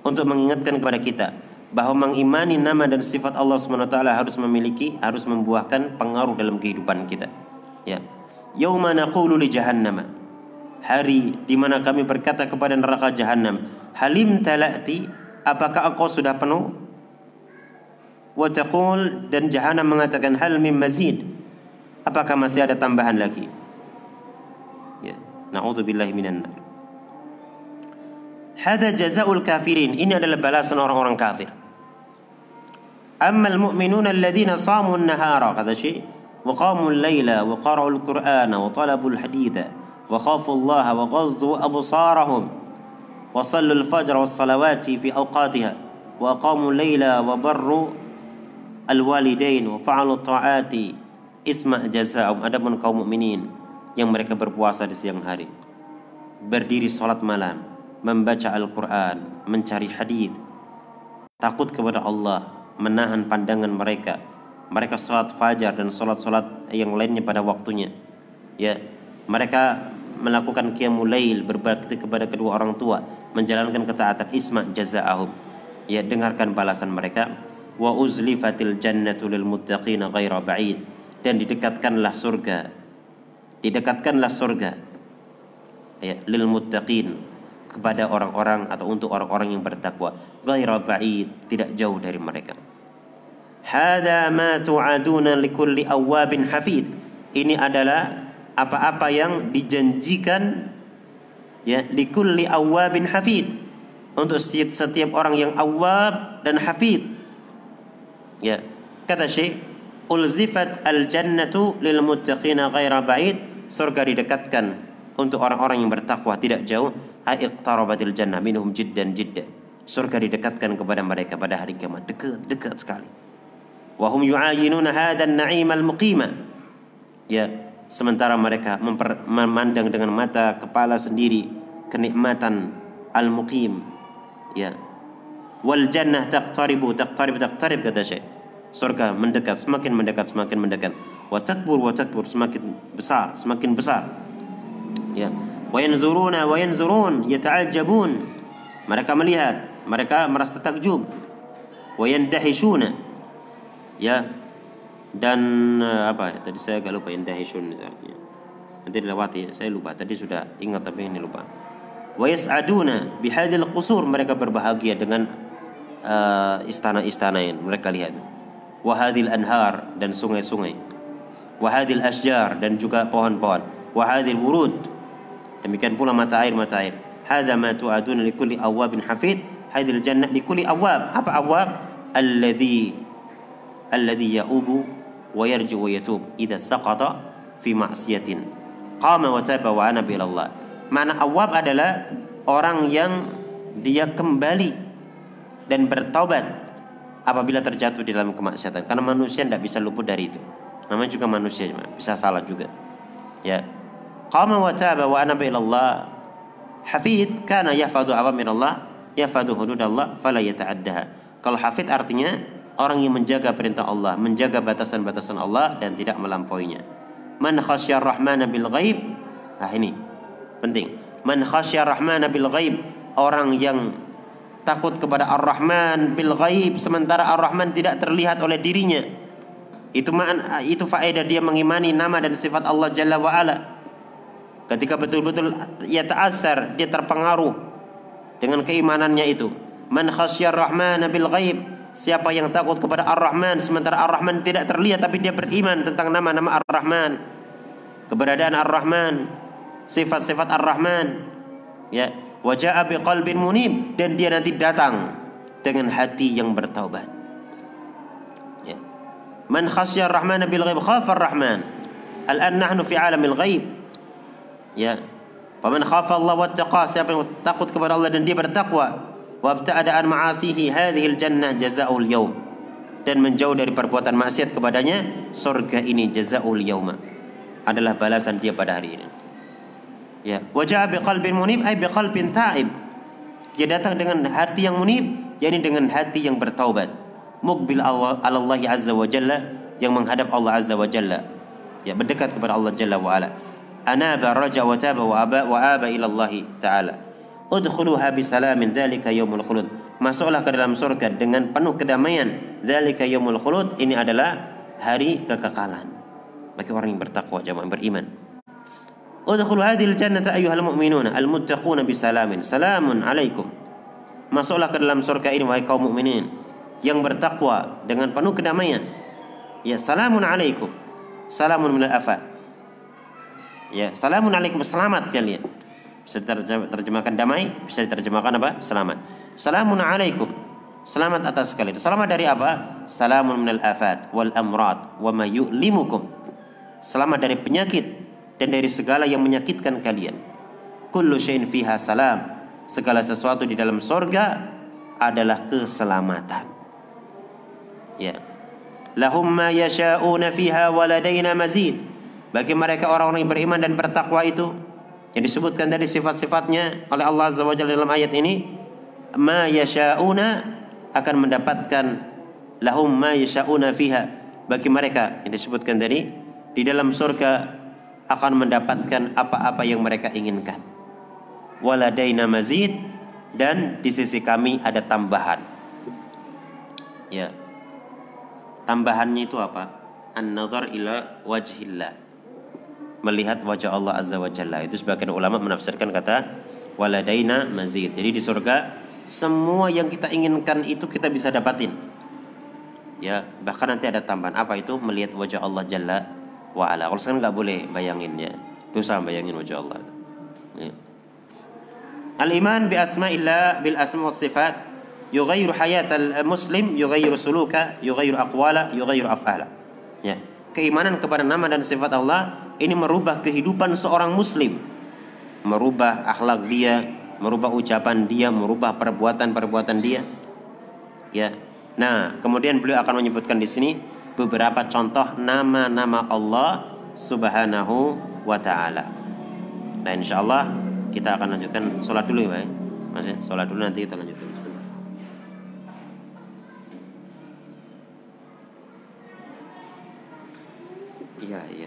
Speaker 1: untuk mengingatkan kepada kita bahwa mengimani nama dan sifat Allah SWT harus memiliki harus membuahkan pengaruh dalam kehidupan kita ya yauma naqulu li jahannam hari di mana kami berkata kepada neraka jahanam, "Halim talati, apakah engkau sudah penuh?" Wa taqul dan jahanam mengatakan, "Hal min mazid?" Apakah masih ada tambahan lagi? Ya, naudzubillahi minan nar. Hada jazaul kafirin. Ini adalah balasan orang-orang kafir. Amma al-mu'minuna alladhina samu an-nahara kata Syekh, wa qara'u al-Qur'ana wa talabu al-haditha وخافوا الله وغضوا أبصارهم وصلوا الفجر والصلوات في أوقاتها وأقاموا الليل وبروا الوالدين وفعلوا الطاعات اسمع جزاءهم adapun kaum mukminin yang mereka berpuasa di siang hari berdiri salat malam membaca Al-Qur'an mencari hadis takut kepada Allah menahan pandangan mereka. Mereka salat fajar dan salat-salat yang lainnya pada waktunya. Ya mereka melakukan qiyamul lail berbakti kepada kedua orang tua menjalankan ketaatan isma jazaahum. Ya dengarkan balasan mereka. Wa uzlifatil jannatu lil muttaqin ghaira ba'id. Dan didekatkanlah surga. Didekatkanlah surga. Ya lil muttaqin kepada orang-orang atau untuk orang-orang yang bertakwa. Ghaira ba'id tidak jauh dari mereka. Hada ma tu'aduna likulli awabin hafid. Ini adalah apa-apa yang dijanjikan ya likulli awabin hafid. Untuk setiap orang yang awab dan hafid. Ya kata Syekh ulzifat al jannatu lil muttaqina ghaira ba'id. Surga didekatkan untuk orang-orang yang bertakwa tidak jauh iqtarabatil jannah minhum jiddan jiddan surga didekatkan kepada mereka pada hari kiamat. Dekat dekat sekali. Wa hum yu'ayinuna hadzal na'im al muqima ya sementara mereka memandang dengan mata kepala sendiri kenikmatan al-muqim. Ya. Wal jannah taqtaribu taqtarib taqtarib kata Syekh. Surga mendekat semakin mendekat semakin mendekat. Wa takbur wa takbur semakin besar semakin besar. Ya wa yanzuruna wa yanzurun yata'ajjabun mereka melihat mereka merasa takjub. wa yandahishuna ya. Dan uh, apa ya tadi saya agak lupa indahishun artinya. Nanti dilewati saya lupa. Tadi sudah ingat tapi ini lupa. wa yas'aduna bihadil qusur mereka berbahagia dengan uh, istana-istana yang mereka lihat. wahadil anhar dan sungai-sungai. wahadil asjar dan juga pohon-pohon. wahadil wurud Demikian pula mata air mata air. Hada ma tu'aduna likulli awabin hafid. Hadil jannah likulli awab. Apa awab? Alladhi alladhi ya'ubu wa yarji wa yatub idza saqata fi ma'siyatin. Qama wa taba wa ana Allah. Mana awab adalah orang yang dia kembali dan bertaubat apabila terjatuh di dalam kemaksiatan. Karena manusia tidak bisa luput dari itu. Namanya juga manusia, bisa salah juga. Ya qama wa taba wa ana Allah hafid kana yahfadhu awamir Allah yahfadhu hududallah fala yata'addaha kalau hafid artinya orang yang menjaga perintah Allah menjaga batasan-batasan Allah dan tidak melampauinya man khasyar rahmana bil ghaib nah ini penting man khasyar rahmana bil ghaib orang yang takut kepada Ar-Rahman bil ghaib sementara Ar-Rahman tidak terlihat oleh dirinya. Itu itu faedah dia mengimani nama dan sifat Allah Jalla wa. Ketika betul-betul ia ta'assar, dia terpengaruh dengan keimanannya itu. Man khasyar rahman bil ghaib. Siapa yang takut kepada Ar-Rahman sementara Ar-Rahman tidak terlihat tapi dia beriman tentang nama-nama Ar-Rahman. Keberadaan Ar-Rahman, sifat-sifat Ar-Rahman. Ya, wajah abi qalbin munib dan dia nanti datang dengan hati yang bertaubat. Ya. Man khasyar rahman bil ghaib khafar rahman. Al-an nahnu fi alamil ghaib. Ya. Faman khafa Allah wattaqa siapa yang takut kepada Allah dan dia bertakwa wabta'ada an ma'asihi hadhihi al-jannah jazaa'ul yaum dan menjauh dari perbuatan maksiat kepadanya surga ini jazaa'ul yauma adalah balasan dia pada hari ini. Ya, wajah biqalbin munib ay biqalbin ta'ib. Dia datang dengan hati yang munib, yakni dengan hati yang bertaubat. Mukbil Allah Allah azza wa jalla yang menghadap Allah azza wa jalla. Ya, berdekat kepada Allah jalla wa ala. Anaba raja wa taba wa aba wa aba ila Allah taala. Udkhuluha bisalamin dzalika yaumul khulud. Masuklah ke dalam surga dengan penuh kedamaian. Dzalika yaumul khulud ini adalah hari kekekalan. Bagi orang yang bertakwa jamaah beriman. Udkhulu hadhil jannata ayyuhal mu'minuna al-muttaquna bisalamin. Salamun alaikum. Masuklah ke dalam surga ini wahai kaum mukminin yang bertakwa dengan penuh kedamaian. Ya, salamun alaikum. Salamun minal afat. Ya, salamun alaikum selamat kalian. Bisa diterjemahkan damai, bisa diterjemahkan apa? Selamat. Salamun alaikum. Selamat atas kalian. Selamat dari apa? Salamun minal afat wal amrad wa ma yu'limukum. Selamat dari penyakit dan dari segala yang menyakitkan kalian. Kullu syai'in fiha salam. Segala sesuatu di dalam sorga adalah keselamatan. Ya. Lahum ma yasha'una fiha waladaina mazid. Bagi mereka orang-orang yang beriman dan bertakwa itu yang disebutkan dari sifat-sifatnya oleh Allah Azza wa dalam ayat ini ma yasha'una akan mendapatkan lahum ma yasha'una fiha bagi mereka yang disebutkan dari di dalam surga akan mendapatkan apa-apa yang mereka inginkan. Waladaina mazid dan di sisi kami ada tambahan. Ya. Tambahannya itu apa? An-nazar ila wajhillah. Melihat wajah Allah Azza wa Jalla. Itu sebagian ulama menafsirkan kata waladaina mazid. Jadi di surga semua yang kita inginkan itu kita bisa dapatin. Ya, bahkan nanti ada tambahan apa itu melihat wajah Allah Jalla wa ala. Kalau sekarang nggak boleh bayanginnya. Dosa bayangin wajah Allah. Ya. Al-iman bi asma'illah bil asma was sifat hayat al-muslim, yughayyiru suluka, yughayyiru aqwala, yughayyiru af'ala. Ya. Keimanan kepada nama dan sifat Allah ini merubah kehidupan seorang muslim. Merubah akhlak dia, merubah ucapan dia, merubah perbuatan-perbuatan dia. Ya. Nah, kemudian beliau akan menyebutkan di sini beberapa contoh nama-nama Allah Subhanahu wa taala. Nah, insyaallah kita akan lanjutkan sholat dulu ya, Mas. Ya, sholat dulu nanti kita lanjutkan. Iya, iya.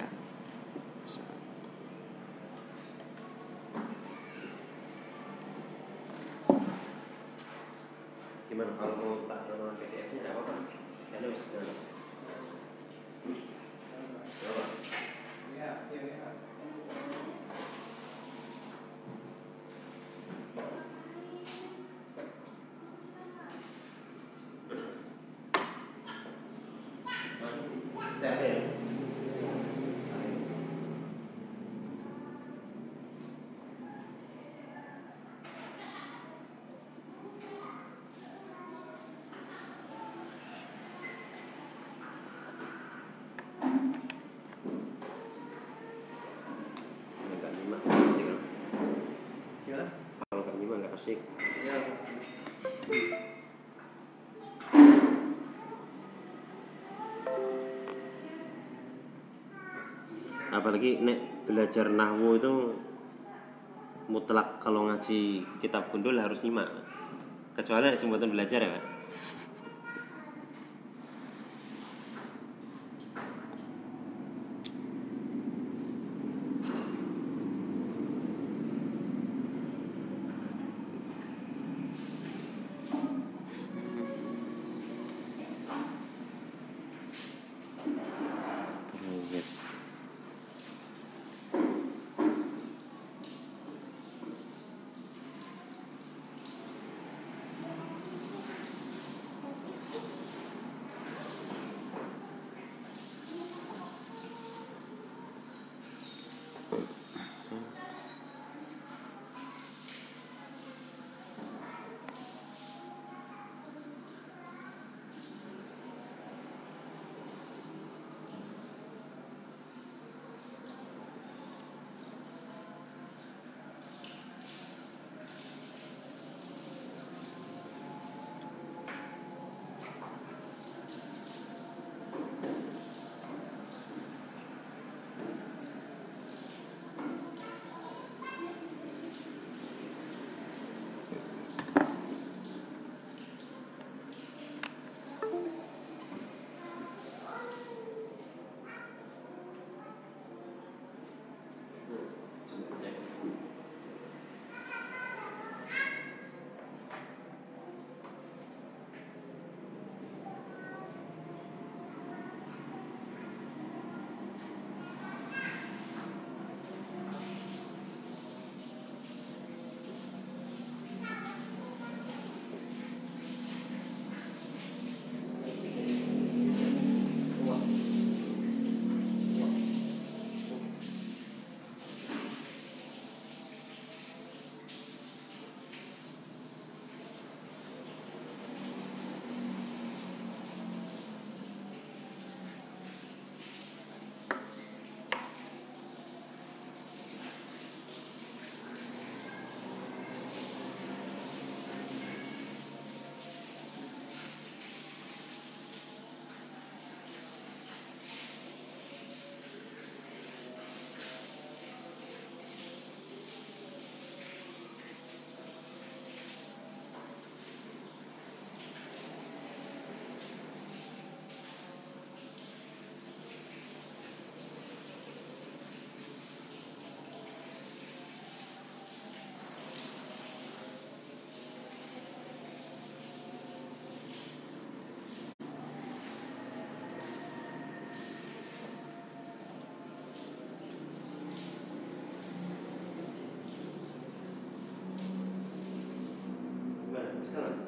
Speaker 1: Apalagi nek belajar nahwu itu mutlak kalau ngaji kitab gundul harus nyimak. Kecuali nek belajar ya Pak Teraz.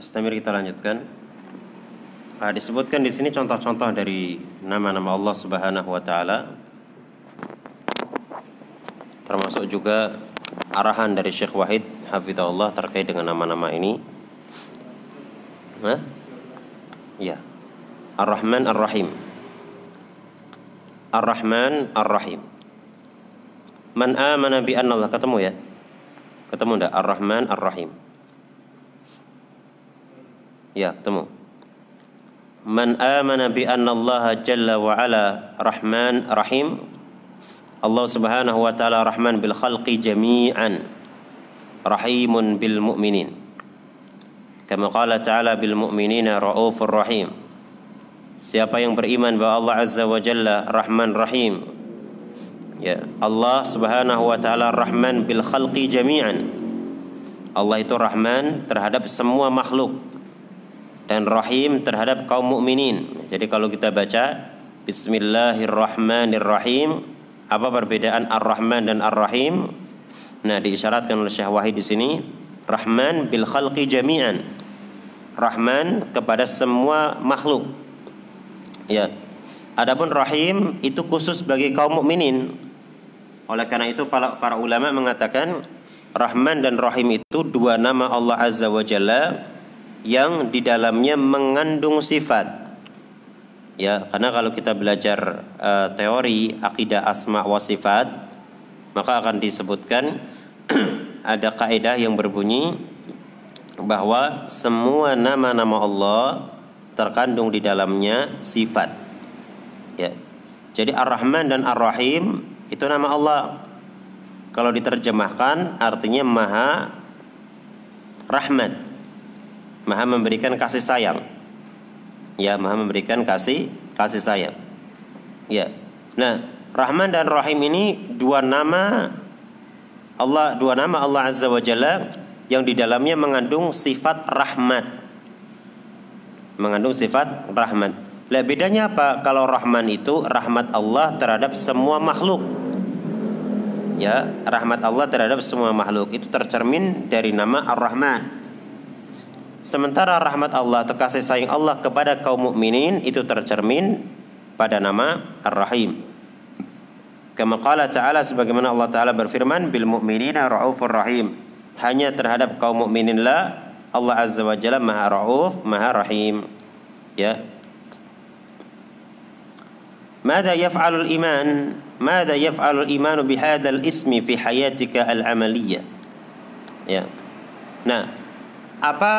Speaker 1: Nastamir kita lanjutkan. Nah, disebutkan di sini contoh-contoh dari nama-nama Allah Subhanahu wa taala. Termasuk juga arahan dari Syekh Wahid Hafizahullah terkait dengan nama-nama ini. Hah? Ya. Ar-Rahman Ar-Rahim. Ar-Rahman Ar-Rahim. Man amana bi anna Allah ketemu ya? Ketemu enggak? Ar-Rahman Ar-Rahim. Ya, ketemu. Man amana bi anna Allah jalla wa ala Rahman Rahim. Allah Subhanahu wa taala Rahman bil khalqi jami'an. Rahimun bil mu'minin. Kama qala ta'ala bil mu'minina raufur rahim. Siapa yang beriman bahwa Allah Azza wa Jalla Rahman Rahim. Ya, Allah Subhanahu wa taala Rahman bil khalqi jami'an. Allah itu Rahman terhadap semua makhluk dan Rahim terhadap kaum mukminin. Jadi kalau kita baca Bismillahirrahmanirrahim, apa perbedaan Ar-Rahman dan Ar-Rahim? Nah, diisyaratkan oleh Syekh Wahid di sini, Rahman bil khalqi jami'an. Rahman kepada semua makhluk. Ya. Adapun Rahim itu khusus bagi kaum mukminin. Oleh karena itu para, para ulama mengatakan Rahman dan Rahim itu dua nama Allah Azza wa Jalla yang di dalamnya mengandung sifat. Ya, karena kalau kita belajar uh, teori akidah asma wa sifat, maka akan disebutkan <clears throat> ada kaidah yang berbunyi bahwa semua nama-nama Allah terkandung di dalamnya sifat. Ya. Jadi Ar-Rahman dan Ar-Rahim itu nama Allah. Kalau diterjemahkan artinya Maha Rahmat Maha memberikan kasih sayang. Ya, Maha memberikan kasih kasih sayang. Ya. Nah, Rahman dan Rahim ini dua nama Allah, dua nama Allah Azza wa Jalla yang di dalamnya mengandung sifat rahmat. Mengandung sifat rahmat. Lah bedanya apa? Kalau Rahman itu rahmat Allah terhadap semua makhluk. Ya, rahmat Allah terhadap semua makhluk itu tercermin dari nama Ar-Rahman. Sementara rahmat Allah atau kasih sayang Allah kepada kaum mukminin itu tercermin pada nama Ar-Rahim. Kama qala ta'ala sebagaimana Allah taala berfirman bil mu'minina raufur rahim. Hanya terhadap kaum mukmininlah Allah Azza wa Jalla Maha Rauf, Maha Rahim. Ya. ماذا يفعل الإيمان ماذا يفعل الإيمان بهذا الاسم في حياتك العملية ya nah apa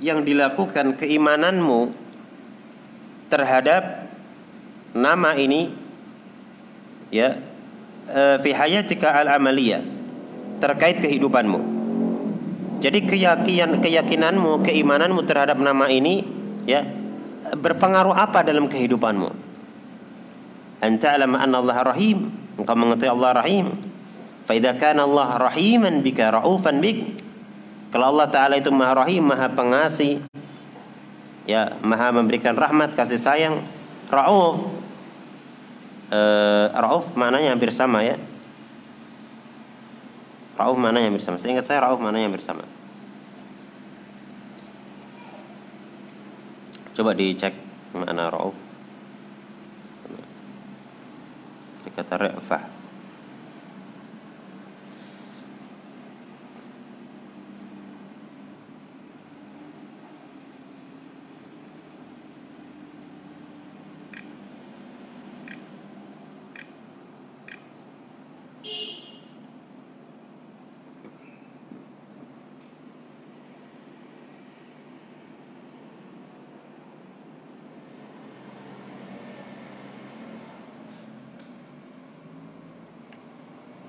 Speaker 1: yang dilakukan keimananmu terhadap nama ini ya e, fi hayatika al amaliyah terkait kehidupanmu. Jadi keyakinan keyakinanmu, keimananmu terhadap nama ini ya berpengaruh apa dalam kehidupanmu? Anta alam anna Allah rahim, engkau mengetahui Allah rahim. Fa idza kana Allah rahiman bika raufan bik, kalau Allah Ta'ala itu maha rahim, maha pengasih Ya, maha memberikan rahmat, kasih sayang Ra'uf. Uh, Ra'uf maknanya hampir sama ya. Ra'uf maknanya hampir sama. Seingat saya Ra'uf maknanya hampir sama. Coba dicek mana Ra'uf. Kata Ra'fah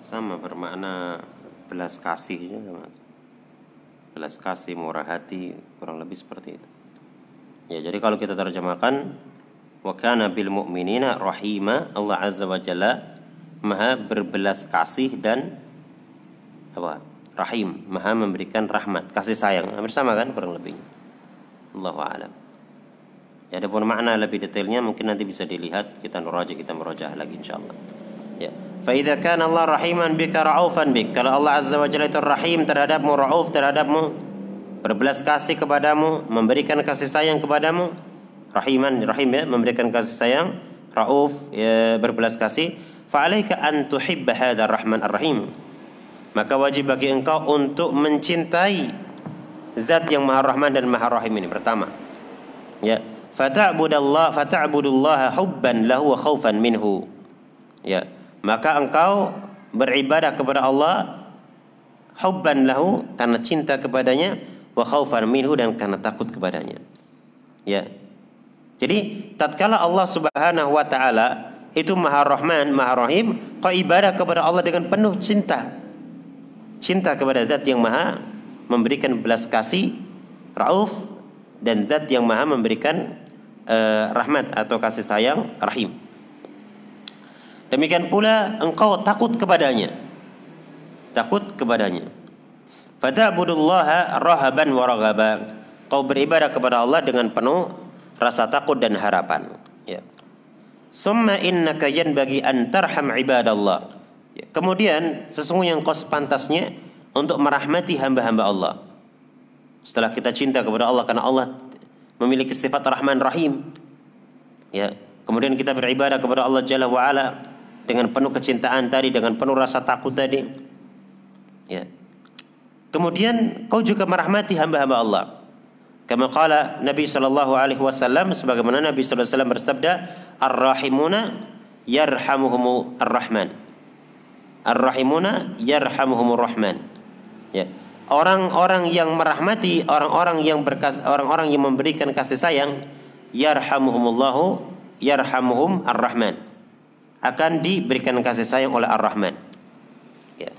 Speaker 1: sama bermakna belas kasih mas. Belas kasih murah hati kurang lebih seperti itu. Ya jadi kalau kita terjemahkan wa kana bil mu'minina rahima Allah azza wa jalla maha berbelas kasih dan apa? Rahim maha memberikan rahmat kasih sayang. Hampir sama kan kurang lebihnya? Allahu a'lam. Ya ada pun makna lebih detailnya mungkin nanti bisa dilihat kita nuraja kita merojah lagi insyaallah ya Faida kan Allah rahiman bika ra'ufan bik. Kalau Allah Azza wa Jalla itu rahim terhadapmu, ra'uf terhadapmu, berbelas kasih kepadamu, memberikan kasih sayang kepadamu, rahiman rahim ya, memberikan kasih sayang, rauf ya, berbelas kasih, fa'alaika an tuhibba rahman ar-rahim. Maka wajib bagi engkau untuk mencintai zat yang Maha Rahman dan Maha Rahim ini pertama. Ya, fata'budallah fata'budullaha hubban lahu wa khaufan minhu. Ya, maka engkau beribadah kepada Allah hubban lahu karena cinta kepadanya wa khaufan minhu dan karena takut kepadanya. Ya. Jadi tatkala Allah Subhanahu wa taala itu Maha Rahman, Maha Rahim, kau ibadah kepada Allah dengan penuh cinta. Cinta kepada zat yang Maha memberikan belas kasih, rauf dan zat yang Maha memberikan uh, rahmat atau kasih sayang, rahim. Demikian pula engkau takut kepadanya. Takut kepadanya. Fata'budullaha rahaban wa raghaba. Kau beribadah kepada Allah dengan penuh rasa takut dan harapan. Ya. Summa innaka yanbaghi an tarham ibadallah. Ya. Kemudian sesungguhnya engkau sepantasnya untuk merahmati hamba-hamba Allah. Setelah kita cinta kepada Allah karena Allah memiliki sifat Rahman Rahim. Ya. Kemudian kita beribadah kepada Allah Jalla wa ala dengan penuh kecintaan tadi, dengan penuh rasa takut tadi. Ya. Kemudian kau juga merahmati hamba-hamba Allah. Kama qala Nabi sallallahu alaihi wasallam sebagaimana Nabi sallallahu alaihi wasallam bersabda, "Ar-rahimuna yarhamuhumur rahman." Ar-rahimuna yarhamuhumur rahman. Ya. Orang-orang yang merahmati, orang-orang yang berkas orang-orang yang memberikan kasih sayang, yarhamuhumullahu yarhamuhum ar-rahman. Akan diberikan kasih sayang oleh ar-rahman. Ya.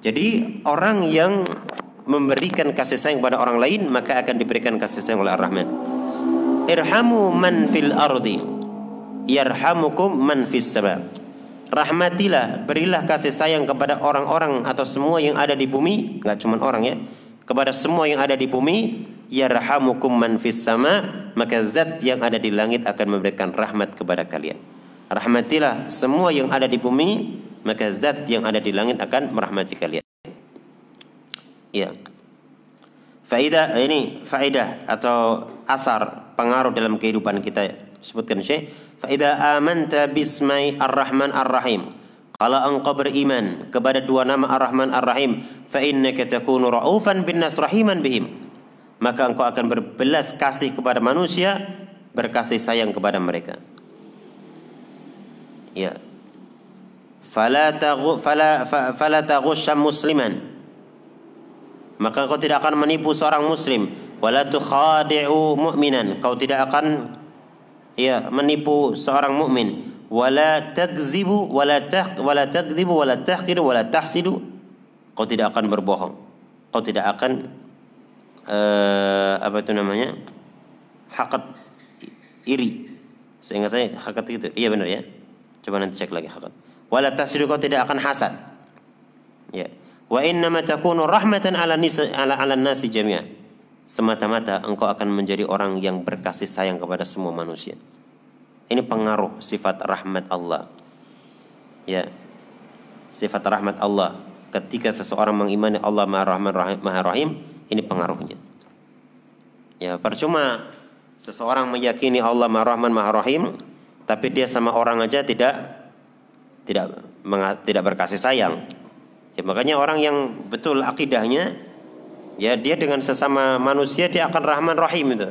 Speaker 1: Jadi orang yang memberikan kasih sayang kepada orang lain maka akan diberikan kasih sayang oleh Ar-Rahman. Irhamu man fil ardi yarhamukum man fis sama. Rahmatilah, berilah kasih sayang kepada orang-orang atau semua yang ada di bumi, nggak cuma orang ya. Kepada semua yang ada di bumi, yarhamukum man fis sama, maka zat yang ada di langit akan memberikan rahmat kepada kalian. Rahmatilah semua yang ada di bumi, maka zat yang ada di langit akan merahmati kalian. Ya. Faidah ini faidah atau asar pengaruh dalam kehidupan kita sebutkan Syekh. Faidah amanta bismai ar-Rahman ar-Rahim. Kalau engkau beriman kepada dua nama Ar-Rahman Ar-Rahim, fa innaka takunu ra'ufan bin nas rahiman bihim. Maka engkau akan berbelas kasih kepada manusia, berkasih sayang kepada mereka. Ya, fala taghu fala fala taghusha musliman. Maka kau tidak akan menipu seorang muslim. Wala tukhadi'u mu'minan. Kau tidak akan ya menipu seorang mukmin wala takzibu wala taq wala takdzibu wala tahqiru wala tahsidu. Kau tidak akan berbohong. Kau tidak akan uh, apa itu namanya? Hakat iri. Sehingga saya hakat itu. Iya benar ya coba nanti cek lagi hakat wala kau tidak akan hasad. Ya. Wa innama takunu rahmatan ala nisa, ala, ala nasi jami'a. Semata-mata engkau akan menjadi orang yang berkasih sayang kepada semua manusia. Ini pengaruh sifat rahmat Allah. Ya. Sifat rahmat Allah ketika seseorang mengimani Allah Maha Rahman Rahim, Maha Rahim, ini pengaruhnya. Ya, percuma seseorang meyakini Allah Maha Rahman Maha Rahim, tapi dia sama orang aja tidak tidak tidak berkasih sayang. Ya, makanya orang yang betul akidahnya ya dia dengan sesama manusia dia akan rahman rahim itu.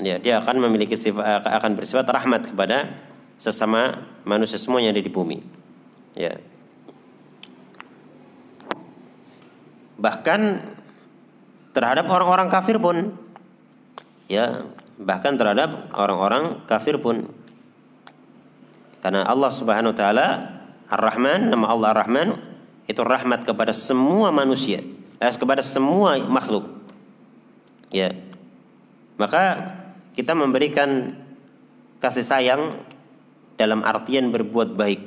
Speaker 1: Ya, dia akan memiliki sifat akan bersifat rahmat kepada sesama manusia semuanya ada di bumi. Ya. Bahkan terhadap orang-orang kafir pun ya, bahkan terhadap orang-orang kafir pun karena Allah Subhanahu wa taala Ar-Rahman, nama Allah Ar-Rahman itu rahmat kepada semua manusia, eh, kepada semua makhluk. Ya. Maka kita memberikan kasih sayang dalam artian berbuat baik.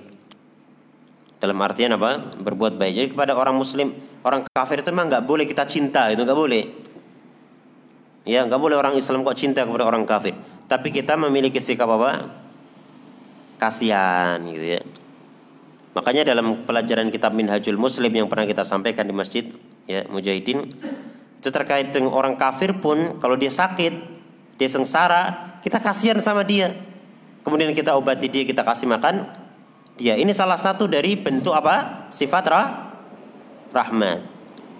Speaker 1: Dalam artian apa? Berbuat baik. Jadi kepada orang muslim, orang kafir itu memang nggak boleh kita cinta, itu nggak boleh. Ya, nggak boleh orang Islam kok cinta kepada orang kafir. Tapi kita memiliki sikap apa? Kasihan gitu ya. Makanya dalam pelajaran kitab Minhajul Muslim yang pernah kita sampaikan di masjid ya Mujahidin Itu terkait dengan orang kafir pun kalau dia sakit, dia sengsara, kita kasihan sama dia. Kemudian kita obati dia, kita kasih makan dia. Ini salah satu dari bentuk apa? Sifat rah rahmat.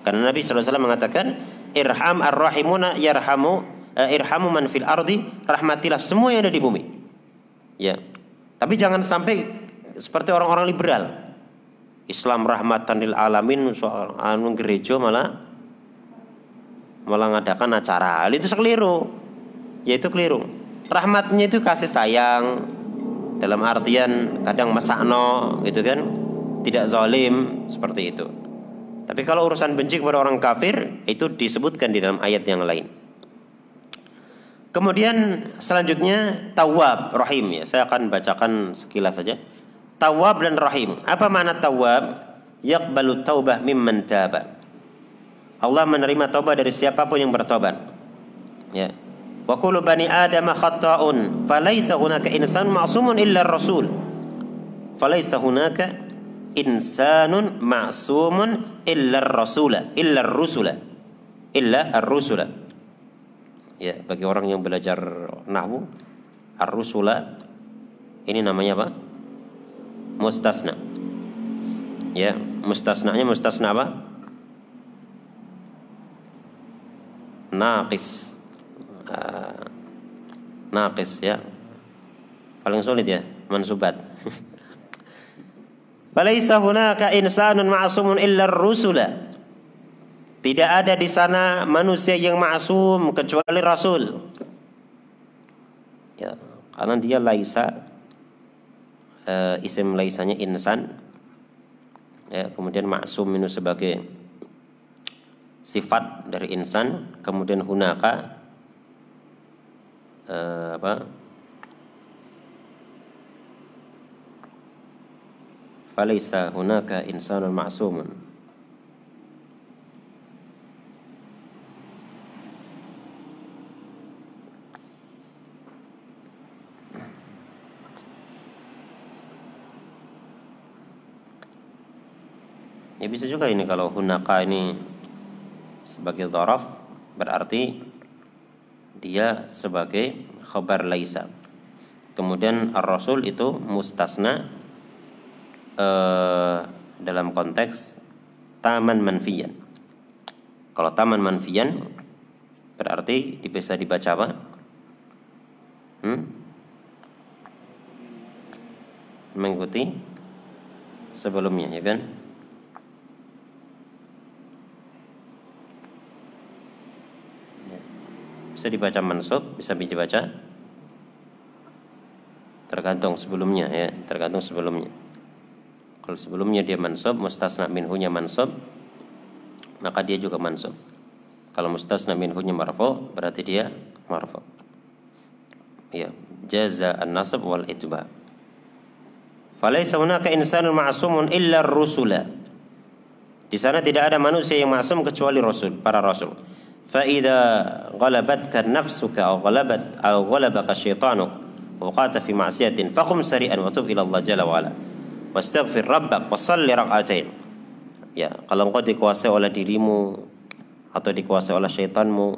Speaker 1: Karena Nabi SAW mengatakan, Irham ar-rahimuna yarhamu uh, irhamu man fil ardi rahmatilah semua yang ada di bumi. Ya. Tapi jangan sampai seperti orang-orang liberal. Islam rahmatan lil alamin soal anu gereja malah malah ngadakan acara. Hal itu sekeliru. Yaitu keliru. Rahmatnya itu kasih sayang dalam artian kadang masakno gitu kan. Tidak zalim seperti itu. Tapi kalau urusan benci kepada orang kafir itu disebutkan di dalam ayat yang lain. Kemudian selanjutnya tawab rahim ya. Saya akan bacakan sekilas saja. Tawab dan rahim. Apa makna tawab? Yaqbalu taubah mimman taba. Allah menerima taubat dari siapa pun yang bertobat. Ya. Wa kullu bani Adam khata'un, falaysa hunaka insanun ma'sumun illa ar-rasul. Falaysa hunaka insanun ma'sumun illa ar-rasula, illa ar-rusula. Illa ar-rusula. Ya, bagi orang yang belajar nahwu, ar-rusula ini namanya apa? Mustasna. Ya, mustasnanya mustasna apa? naqis uh, naqis ya paling sulit ya mansubat <laughs> Falaisa hunaka insanun ma'sumun illa rusula Tidak ada di sana manusia yang ma'sum kecuali rasul. Ya, karena dia laisa uh, isim laisanya insan. Ya, kemudian ma'sum itu sebagai sifat dari insan kemudian hunaka eh, apa falaisa hunaka insanun ma'sumun Ya bisa juga ini kalau hunaka ini sebagai dhoraf berarti dia sebagai khabar laisa. Kemudian ar-rasul itu mustasna eh, dalam konteks taman manfiyan. Kalau taman manfiyan berarti bisa dibaca apa? Hmm? Mengikuti sebelumnya ya kan? Bisa dibaca mansub, bisa dibaca tergantung sebelumnya ya, tergantung sebelumnya. Kalau sebelumnya dia mansub, mustasna minhunya mansub, maka dia juga mansub. Kalau mustasna minhunya marfu, berarti dia marfu. Ya, jaza an-nasab wal itba. Falaisa hunaka insanun ma'sumun illa rusula. Di sana tidak ada manusia yang ma'sum kecuali rasul, para rasul. فإذا غلبتك نفسك أو غلبت أو غلبك شيطانك وقعت في معصية فقم سريعا وتب إلى الله جل وعلا واستغفر ربك وصل ركعتين ya kalau engkau dikuasai oleh dirimu atau dikuasai oleh syaitanmu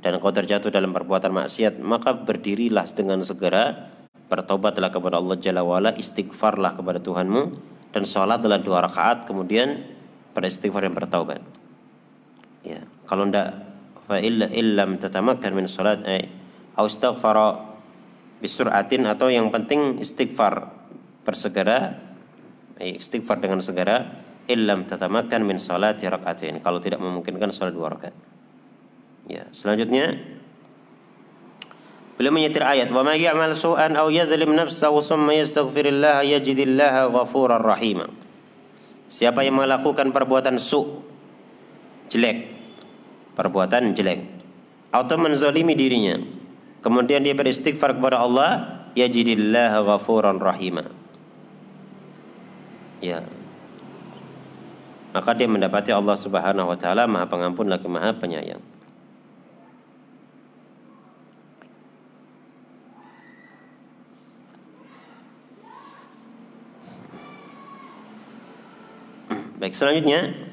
Speaker 1: dan engkau terjatuh dalam perbuatan maksiat maka berdirilah dengan segera bertobatlah kepada Allah Jalla wa'ala istighfarlah kepada Tuhanmu dan sholatlah dua rakaat kemudian beristighfar yang bertaubat ya kalau ndak fa illa illam tatamakkan min salat eh au istighfara bisur'atin atau yang penting istighfar bersegera eh, istighfar dengan segera illam tatamakkan min salati rakaatain kalau tidak memungkinkan salat dua rakaat. Ya selanjutnya beliau menyetir ayat wa may ya'mal su'an aw yazlim nafsahu thumma yastaghfirillah yajidillaha ghafurar rahima. Siapa yang melakukan perbuatan su jelek perbuatan jelek. Atau menzalimi dirinya. Kemudian dia beristighfar kepada Allah yajidillah ghafuran rahima. Ya. Maka dia mendapati Allah Subhanahu wa taala Maha Pengampun lagi Maha Penyayang. Baik selanjutnya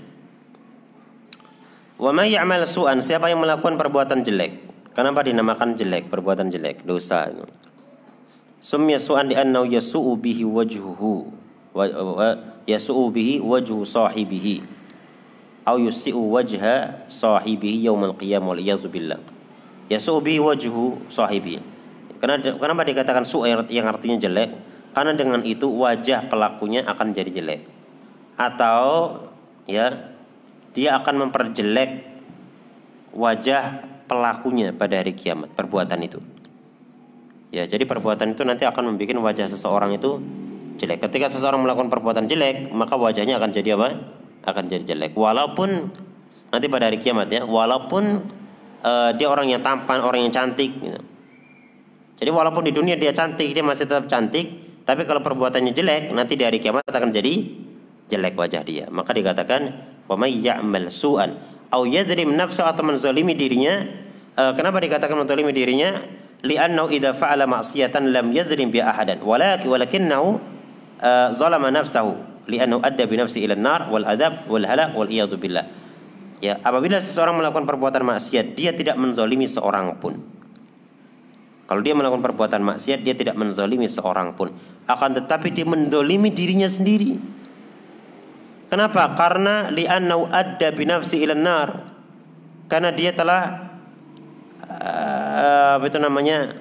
Speaker 1: Wa may ya'mal su'an, siapa yang melakukan perbuatan jelek? Kenapa dinamakan jelek, perbuatan jelek, dosa? Sumya su'an li'annahu yasu'u bihi wajhuhu wa, yasu'u bihi wajhu sahibihi au yusi'u wajha sahibihi yaumal qiyamah wal billah. Yasu'u bihi wajhu sahibihi. Kenapa, kenapa dikatakan su' yang artinya jelek? Karena dengan itu wajah pelakunya akan jadi jelek. Atau ya dia akan memperjelek wajah pelakunya pada hari kiamat perbuatan itu. Ya, jadi perbuatan itu nanti akan membuat wajah seseorang itu jelek. Ketika seseorang melakukan perbuatan jelek, maka wajahnya akan jadi apa? Akan jadi jelek. Walaupun nanti pada hari kiamat ya, walaupun uh, dia orang yang tampan, orang yang cantik. Gitu. Jadi walaupun di dunia dia cantik, dia masih tetap cantik. Tapi kalau perbuatannya jelek, nanti di hari kiamat akan jadi jelek wajah dia. Maka dikatakan wa may ya'mal su'an au yadrim nafsa atau menzalimi dirinya uh, kenapa dikatakan menzalimi dirinya? Li'annahu idza fa'ala ma'siyatan lam yazlim bi ahadan walakin walakinnahu uh, zalama nafsahu li'annahu adda bi nafsi ila an-nar wal adab wal halak wal iyadu billah. Ya apabila seseorang melakukan perbuatan maksiat dia tidak menzalimi seorang pun. Kalau dia melakukan perbuatan maksiat dia tidak menzalimi seorang pun. Akan tetapi dia menzalimi dirinya sendiri Kenapa? Karena li'annau adda binafsi ilan nar. Karena dia telah uh, apa itu namanya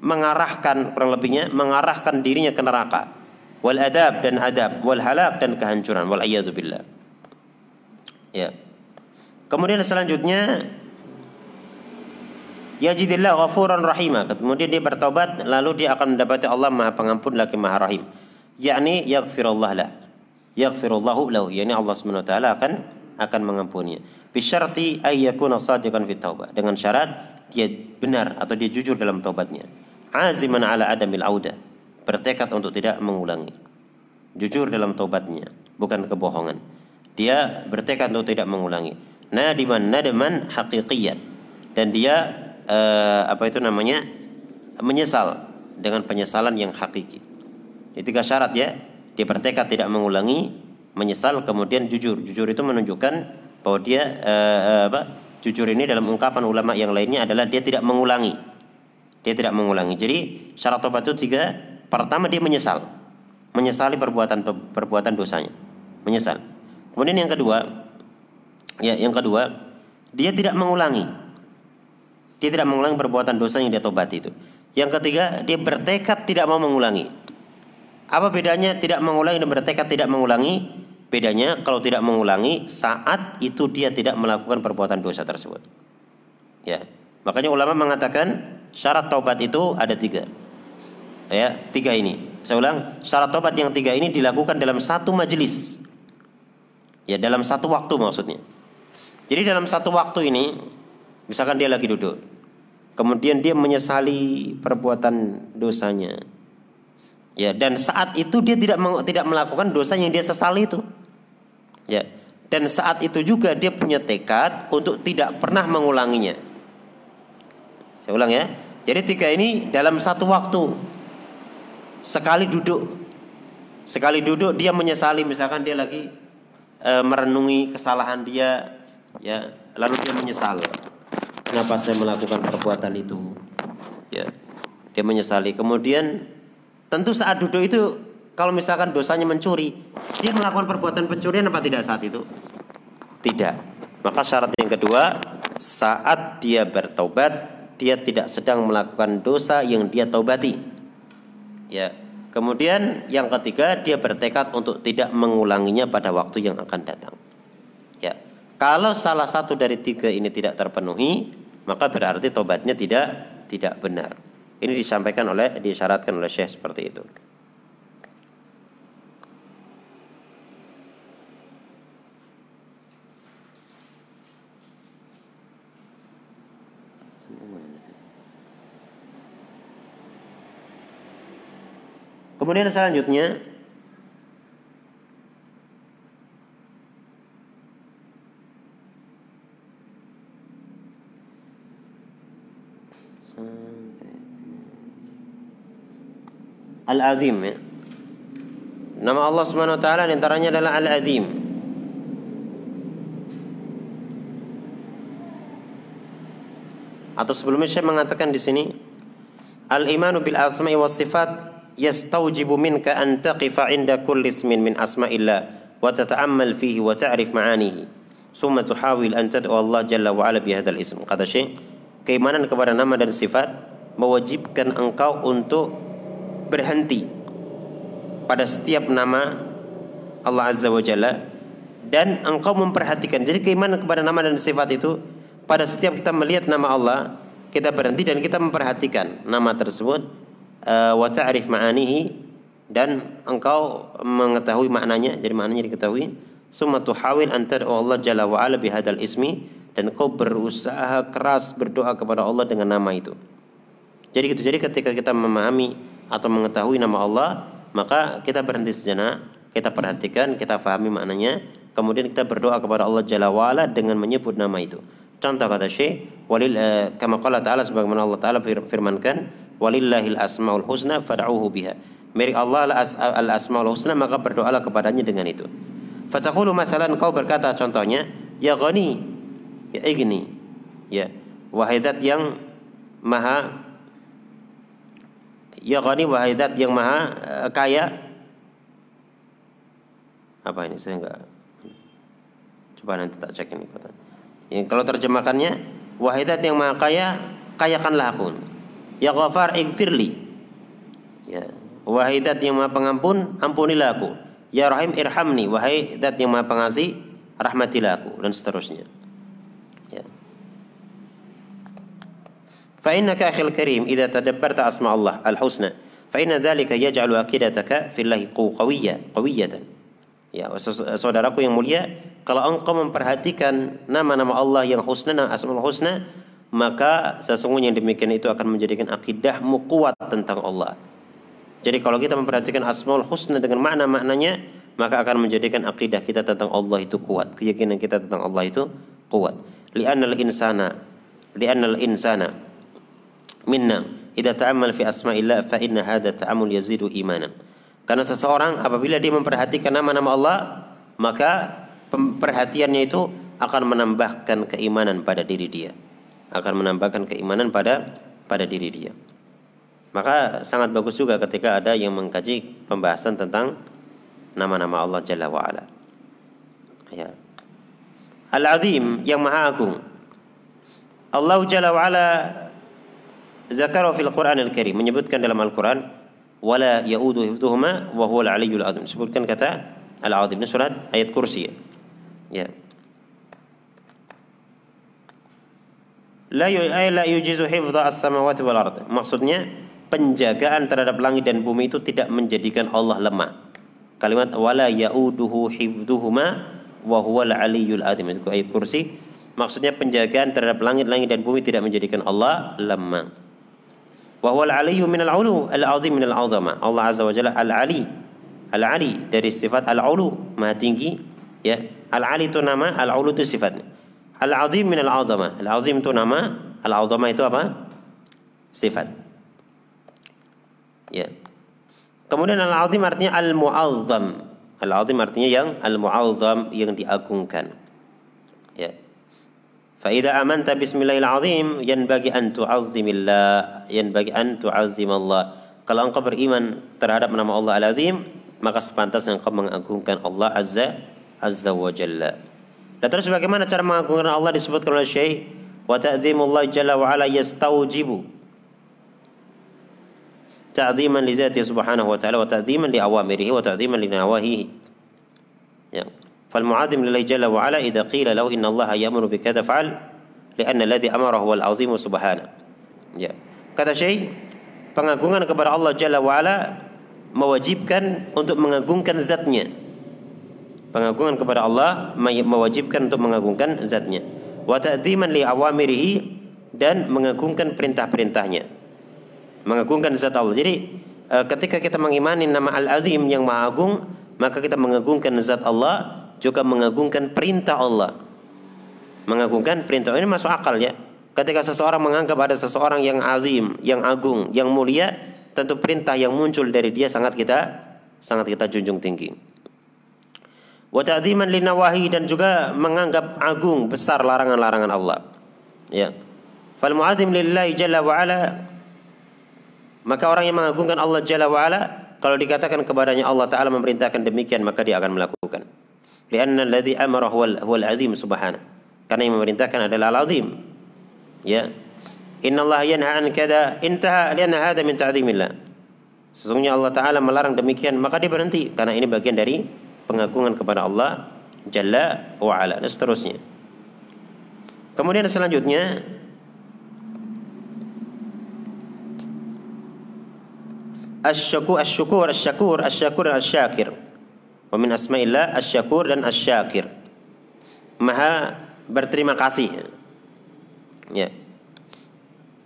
Speaker 1: mengarahkan kurang lebihnya mengarahkan dirinya ke neraka. Wal adab dan adab wal halak dan kehancuran wal billah. Ya. Kemudian selanjutnya yajidillah ghafuran rahimah kemudian dia bertobat lalu dia akan mendapati Allah Maha Pengampun lagi Maha Rahim. Yakni yaghfirullah lah yaghfirullahu lahu yakni Allah Subhanahu wa taala akan akan mengampuninya. Bisyarti ay yakuna sadiqan fi taubah. Dengan syarat dia benar atau dia jujur dalam taubatnya. Aziman ala adamil auda. Bertekad untuk tidak mengulangi. Jujur dalam taubatnya bukan kebohongan. Dia bertekad untuk tidak mengulangi. Nadiman nadaman haqiqiyan dan dia uh, apa itu namanya menyesal dengan penyesalan yang hakiki. Ini tiga syarat ya dia bertekad tidak mengulangi, menyesal kemudian jujur. Jujur itu menunjukkan bahwa dia uh, apa? Jujur ini dalam ungkapan ulama yang lainnya adalah dia tidak mengulangi. Dia tidak mengulangi. Jadi syarat tobat itu tiga. Pertama dia menyesal, menyesali perbuatan perbuatan dosanya, menyesal. Kemudian yang kedua, ya yang kedua dia tidak mengulangi. Dia tidak mengulangi perbuatan dosa yang dia tobat itu. Yang ketiga, dia bertekad tidak mau mengulangi. Apa bedanya tidak mengulangi dan bertekad tidak mengulangi? Bedanya kalau tidak mengulangi saat itu dia tidak melakukan perbuatan dosa tersebut. Ya, makanya ulama mengatakan syarat taubat itu ada tiga. Ya, tiga ini. Saya ulang, syarat taubat yang tiga ini dilakukan dalam satu majelis. Ya, dalam satu waktu maksudnya. Jadi dalam satu waktu ini, misalkan dia lagi duduk, kemudian dia menyesali perbuatan dosanya, Ya, dan saat itu dia tidak tidak melakukan dosa yang dia sesali itu. Ya. Dan saat itu juga dia punya tekad untuk tidak pernah mengulanginya. Saya ulang ya. Jadi tiga ini dalam satu waktu. Sekali duduk. Sekali duduk dia menyesali misalkan dia lagi e, merenungi kesalahan dia ya, lalu dia menyesal. Kenapa saya melakukan perbuatan itu? Ya. Dia menyesali. Kemudian Tentu saat duduk itu kalau misalkan dosanya mencuri, dia melakukan perbuatan pencurian apa tidak saat itu? Tidak. Maka syarat yang kedua, saat dia bertobat, dia tidak sedang melakukan dosa yang dia taubati. Ya. Kemudian yang ketiga, dia bertekad untuk tidak mengulanginya pada waktu yang akan datang. Ya. Kalau salah satu dari tiga ini tidak terpenuhi, maka berarti tobatnya tidak tidak benar. Ini disampaikan oleh disyaratkan oleh Syekh seperti itu. Kemudian selanjutnya Al-Azim ya. Nama Allah Subhanahu wa taala antaranya adalah Al-Azim. atau sebelumnya saya mengatakan di sini al-imanu bil asma'i was sifat yastaujibu minka an taqifa 'inda kulli ismin min asma'illah wa tata'ammal fihi wa ta'rif ma'anihi summa tuhawil an tad'u Allah jalla wa ala bi hadzal ism kata Syekh keimanan kepada nama dan sifat mewajibkan engkau untuk berhenti pada setiap nama Allah Azza wa Jalla dan engkau memperhatikan. Jadi keimanan kepada nama dan sifat itu pada setiap kita melihat nama Allah, kita berhenti dan kita memperhatikan nama tersebut uh, wa ta'rif ma'anihi dan engkau mengetahui maknanya, jadi maknanya diketahui. Summa tuhawil an Allah jalla wa ala bihadzal ismi dan kau berusaha keras berdoa kepada Allah dengan nama itu. Jadi gitu. Jadi ketika kita memahami atau mengetahui nama Allah, maka kita berhenti sejenak, kita perhatikan, kita fahami maknanya, kemudian kita berdoa kepada Allah Jalla wa'ala dengan menyebut nama itu. Contoh kata Syekh, walil uh, kama qala ta'ala sebagaimana Allah Ta'ala firmankan, walillahil asmaul husna fad'uhu biha. Milik Allah al asmaul husna maka berdoalah kepadanya dengan itu. Fataqulu masalan kau berkata contohnya, ya ghani, ya igni, ya wahidat yang maha ya ghani wahidat yang maha uh, kaya apa ini saya enggak Coba nanti tak cek ini kata. Ya, kalau terjemahkannya wahidat yang maha kaya, kayakanlah aku. Ya ghafar ighfirli. Ya. Wahidat yang maha pengampun, ampunilah aku. Ya rahim irhamni. Wahidat yang maha pengasih, rahmatilah aku dan seterusnya. فإنك أخي الكريم إذا تدبرت أسماء الله الحسنى فإن ذلك يجعل عقيدتك في الله قوية قوية Ya, saudaraku yang mulia, kalau engkau memperhatikan nama-nama Allah yang husna dan asmaul husna, maka sesungguhnya yang demikian itu akan menjadikan akidahmu kuat tentang Allah. Jadi kalau kita memperhatikan asmaul husna dengan makna-maknanya, maka akan menjadikan akidah kita tentang Allah itu kuat, keyakinan kita tentang Allah itu kuat. Li'annal insana li'annal insana minna idza ta'ammal fi asma'illah fa inna hadha ta'ammul yazidu imanan. Karena seseorang apabila dia memperhatikan nama-nama Allah, maka perhatiannya itu akan menambahkan keimanan pada diri dia. Akan menambahkan keimanan pada pada diri dia. Maka sangat bagus juga ketika ada yang mengkaji pembahasan tentang nama-nama Allah Jalla wa ala. Ya. Al-Azim yang Maha Agung. Allah Jalla wa ala zakara fil Quran Al-Karim menyebutkan dalam Al-Quran wala yaudu hifdhuhuma wa huwal aliyyul azim. Sebutkan kata Al-Azim ini surat ayat kursi. Ya. La la yujizu hifdha as-samawati wal ard. Maksudnya penjagaan terhadap langit dan bumi itu tidak menjadikan Allah lemah. Kalimat wala yauduhu hifdhuhuma wa huwal aliyyul azim. Ayat kursi. Maksudnya penjagaan terhadap langit-langit dan bumi tidak menjadikan Allah lemah وهو العلي من العلو العظيم من العظمة. الله عز وجل العلي العلي dari sifat العلو ما تنجي يا العلي itu nama العلو itu sifatnya العظيم من العظمة العظيم itu nama العظمة itu apa? Sifat. Ya. Kemudian العظيم artinya المعظم العظيم artinya yang المعظم yang diagungkan. Ya. yeah. Faida aman amanta bismillahirrahmanirrahim yanbaghi an tu'azzimillah yanbaghi an tu'azzimallah. Kalau engkau beriman terhadap nama Allah Al-Azim, maka sepantasnya engkau mengagungkan Allah Azza Azza wa Jalla. Dan terus bagaimana cara mengagungkan Allah disebutkan oleh Syekh wa ta'dhimullah jalla wa ala yastaujibu ta'dhiman li zatihi subhanahu wa ta'ala wa ta'dhiman li awamirihi wa ta'dhiman li nawahihi. Ya. فالمعادم لله جل وعلا إذا قيل له إن الله يأمر بكذا فعل لأن الذي أمره هو العظيم سبحانه ya. kata Syekh pengagungan kepada Allah Jalla wa'ala mewajibkan untuk mengagungkan zatnya pengagungan kepada Allah mewajibkan untuk mengagungkan zatnya wa ta'dziman li awamirihi dan mengagungkan perintah-perintahnya mengagungkan zat Allah jadi eh, ketika kita mengimani nama Al-Azim yang Maha Agung maka kita mengagungkan zat Allah juga mengagungkan perintah Allah. Mengagungkan perintah ini masuk akal ya. Ketika seseorang menganggap ada seseorang yang azim, yang agung, yang mulia, tentu perintah yang muncul dari dia sangat kita sangat kita junjung tinggi. Wa ta'dziman linawahi dan juga menganggap agung besar larangan-larangan Allah. Ya. Fal mu'adzim lillahi jalla wa ala maka orang yang mengagungkan Allah jalla wa ala kalau dikatakan kepadanya Allah taala memerintahkan demikian maka dia akan melakukan. Lianna alladhi amara huwal huwal azim subhanahu. Karena yang memerintahkan adalah al-azim. Ya. Inna Allah yanha an kada intaha lianna hada min ta'zimillah. Sesungguhnya Allah taala melarang demikian maka dia berhenti karena ini bagian dari pengagungan kepada Allah jalla wa ala dan seterusnya. Kemudian selanjutnya Asy-syukur asy-syukur asy-syakur asy-syakur asy-syakir. Wa min asma'illah asy-syakur dan asy-syakir. Maha berterima kasih. Ya.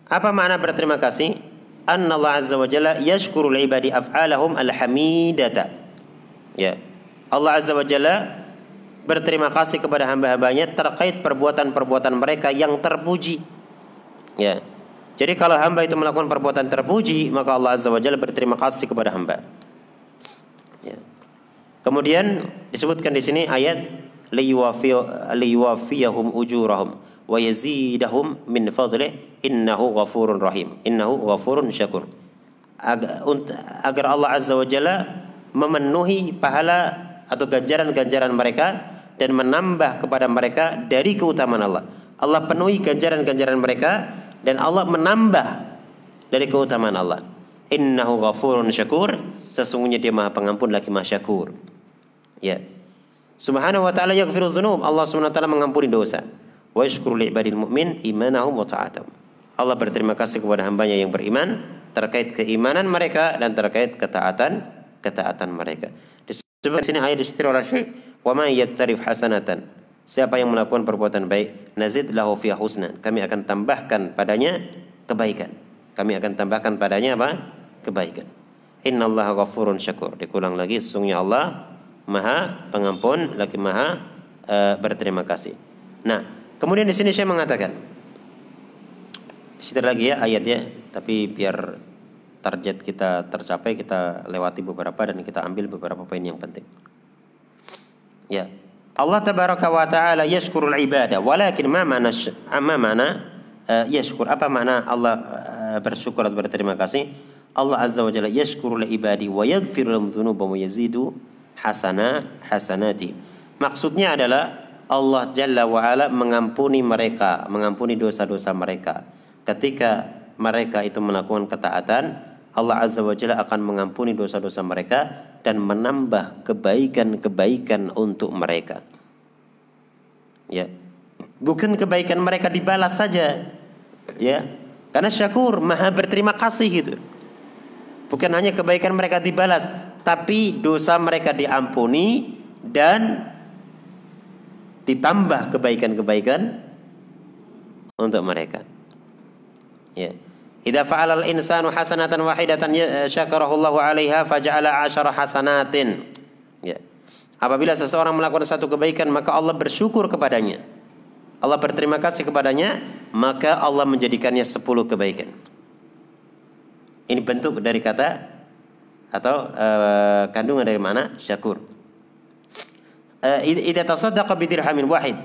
Speaker 1: Apa makna berterima kasih? Anna Allah Azza wa Jalla yashkuru ibadi af'alahum al-hamidata. Ya. Allah Azza wa Jalla berterima kasih kepada hamba-hambanya terkait perbuatan-perbuatan mereka yang terpuji. Ya. Jadi kalau hamba itu melakukan perbuatan terpuji, maka Allah Azza wa Jalla berterima kasih kepada hamba. Ya. Kemudian disebutkan di sini ayat liyuwafiyahum ujurahum wa yazidahum min fadlih innahu ghafurun rahim innahu ghafurun syakur agar Allah Azza wa Jalla memenuhi pahala atau ganjaran-ganjaran mereka dan menambah kepada mereka dari keutamaan Allah. Allah penuhi ganjaran-ganjaran mereka dan Allah menambah dari keutamaan Allah. Innahu ghafurun syakur. Sesungguhnya dia Maha Pengampun lagi Maha Syakur. Ya. Subhanahu wa ta'ala yaghfiru dzunub. Allah Subhanahu wa taala mengampuni dosa. Wa yashkuru li'ibadil mu'min imanahum wa ta'atahum. Allah berterima kasih kepada hambanya yang beriman terkait keimanan mereka dan terkait ketaatan ketaatan mereka. Disebut sini ayat disitir oleh Syekh, "Wa ma yaktarif hasanatan." Siapa yang melakukan perbuatan baik, nazid lahu fi husna. Kami akan tambahkan padanya kebaikan. Kami akan tambahkan padanya apa? Kebaikan. Innallaha ghafurun syakur. Dikulang lagi sesungguhnya Allah Maha Pengampun lagi Maha uh, berterima kasih. Nah, kemudian di sini saya mengatakan Situ lagi ya ayatnya, tapi biar target kita tercapai kita lewati beberapa dan kita ambil beberapa poin yang penting. Ya, Allah tabaraka wa taala yashkurul ibadah walakin ma mana ma mana uh, yashkur apa makna Allah uh, bersyukur atau berterima kasih Allah azza wa jalla yashkurul ibadi wa yaghfiru lahum dhunuba wa yazidu hasana hasanati maksudnya adalah Allah jalla wa ala mengampuni mereka mengampuni dosa-dosa mereka ketika mereka itu melakukan ketaatan Allah azza wa jalla akan mengampuni dosa-dosa mereka dan menambah kebaikan-kebaikan untuk mereka. Ya. Bukan kebaikan mereka dibalas saja. Ya. Karena syakur maha berterima kasih gitu. Bukan hanya kebaikan mereka dibalas, tapi dosa mereka diampuni dan ditambah kebaikan-kebaikan untuk mereka. Ya. Idza fa'ala al-insanu hasanatan wahidatan ya, syakarahu Allahu 'alaiha faja'ala 'asyara hasanatin. Ya. Apabila seseorang melakukan satu kebaikan maka Allah bersyukur kepadanya. Allah berterima kasih kepadanya, maka Allah menjadikannya sepuluh kebaikan. Ini bentuk dari kata atau uh, kandungan dari mana? Syakur. Uh, idza tasaddaqa wahid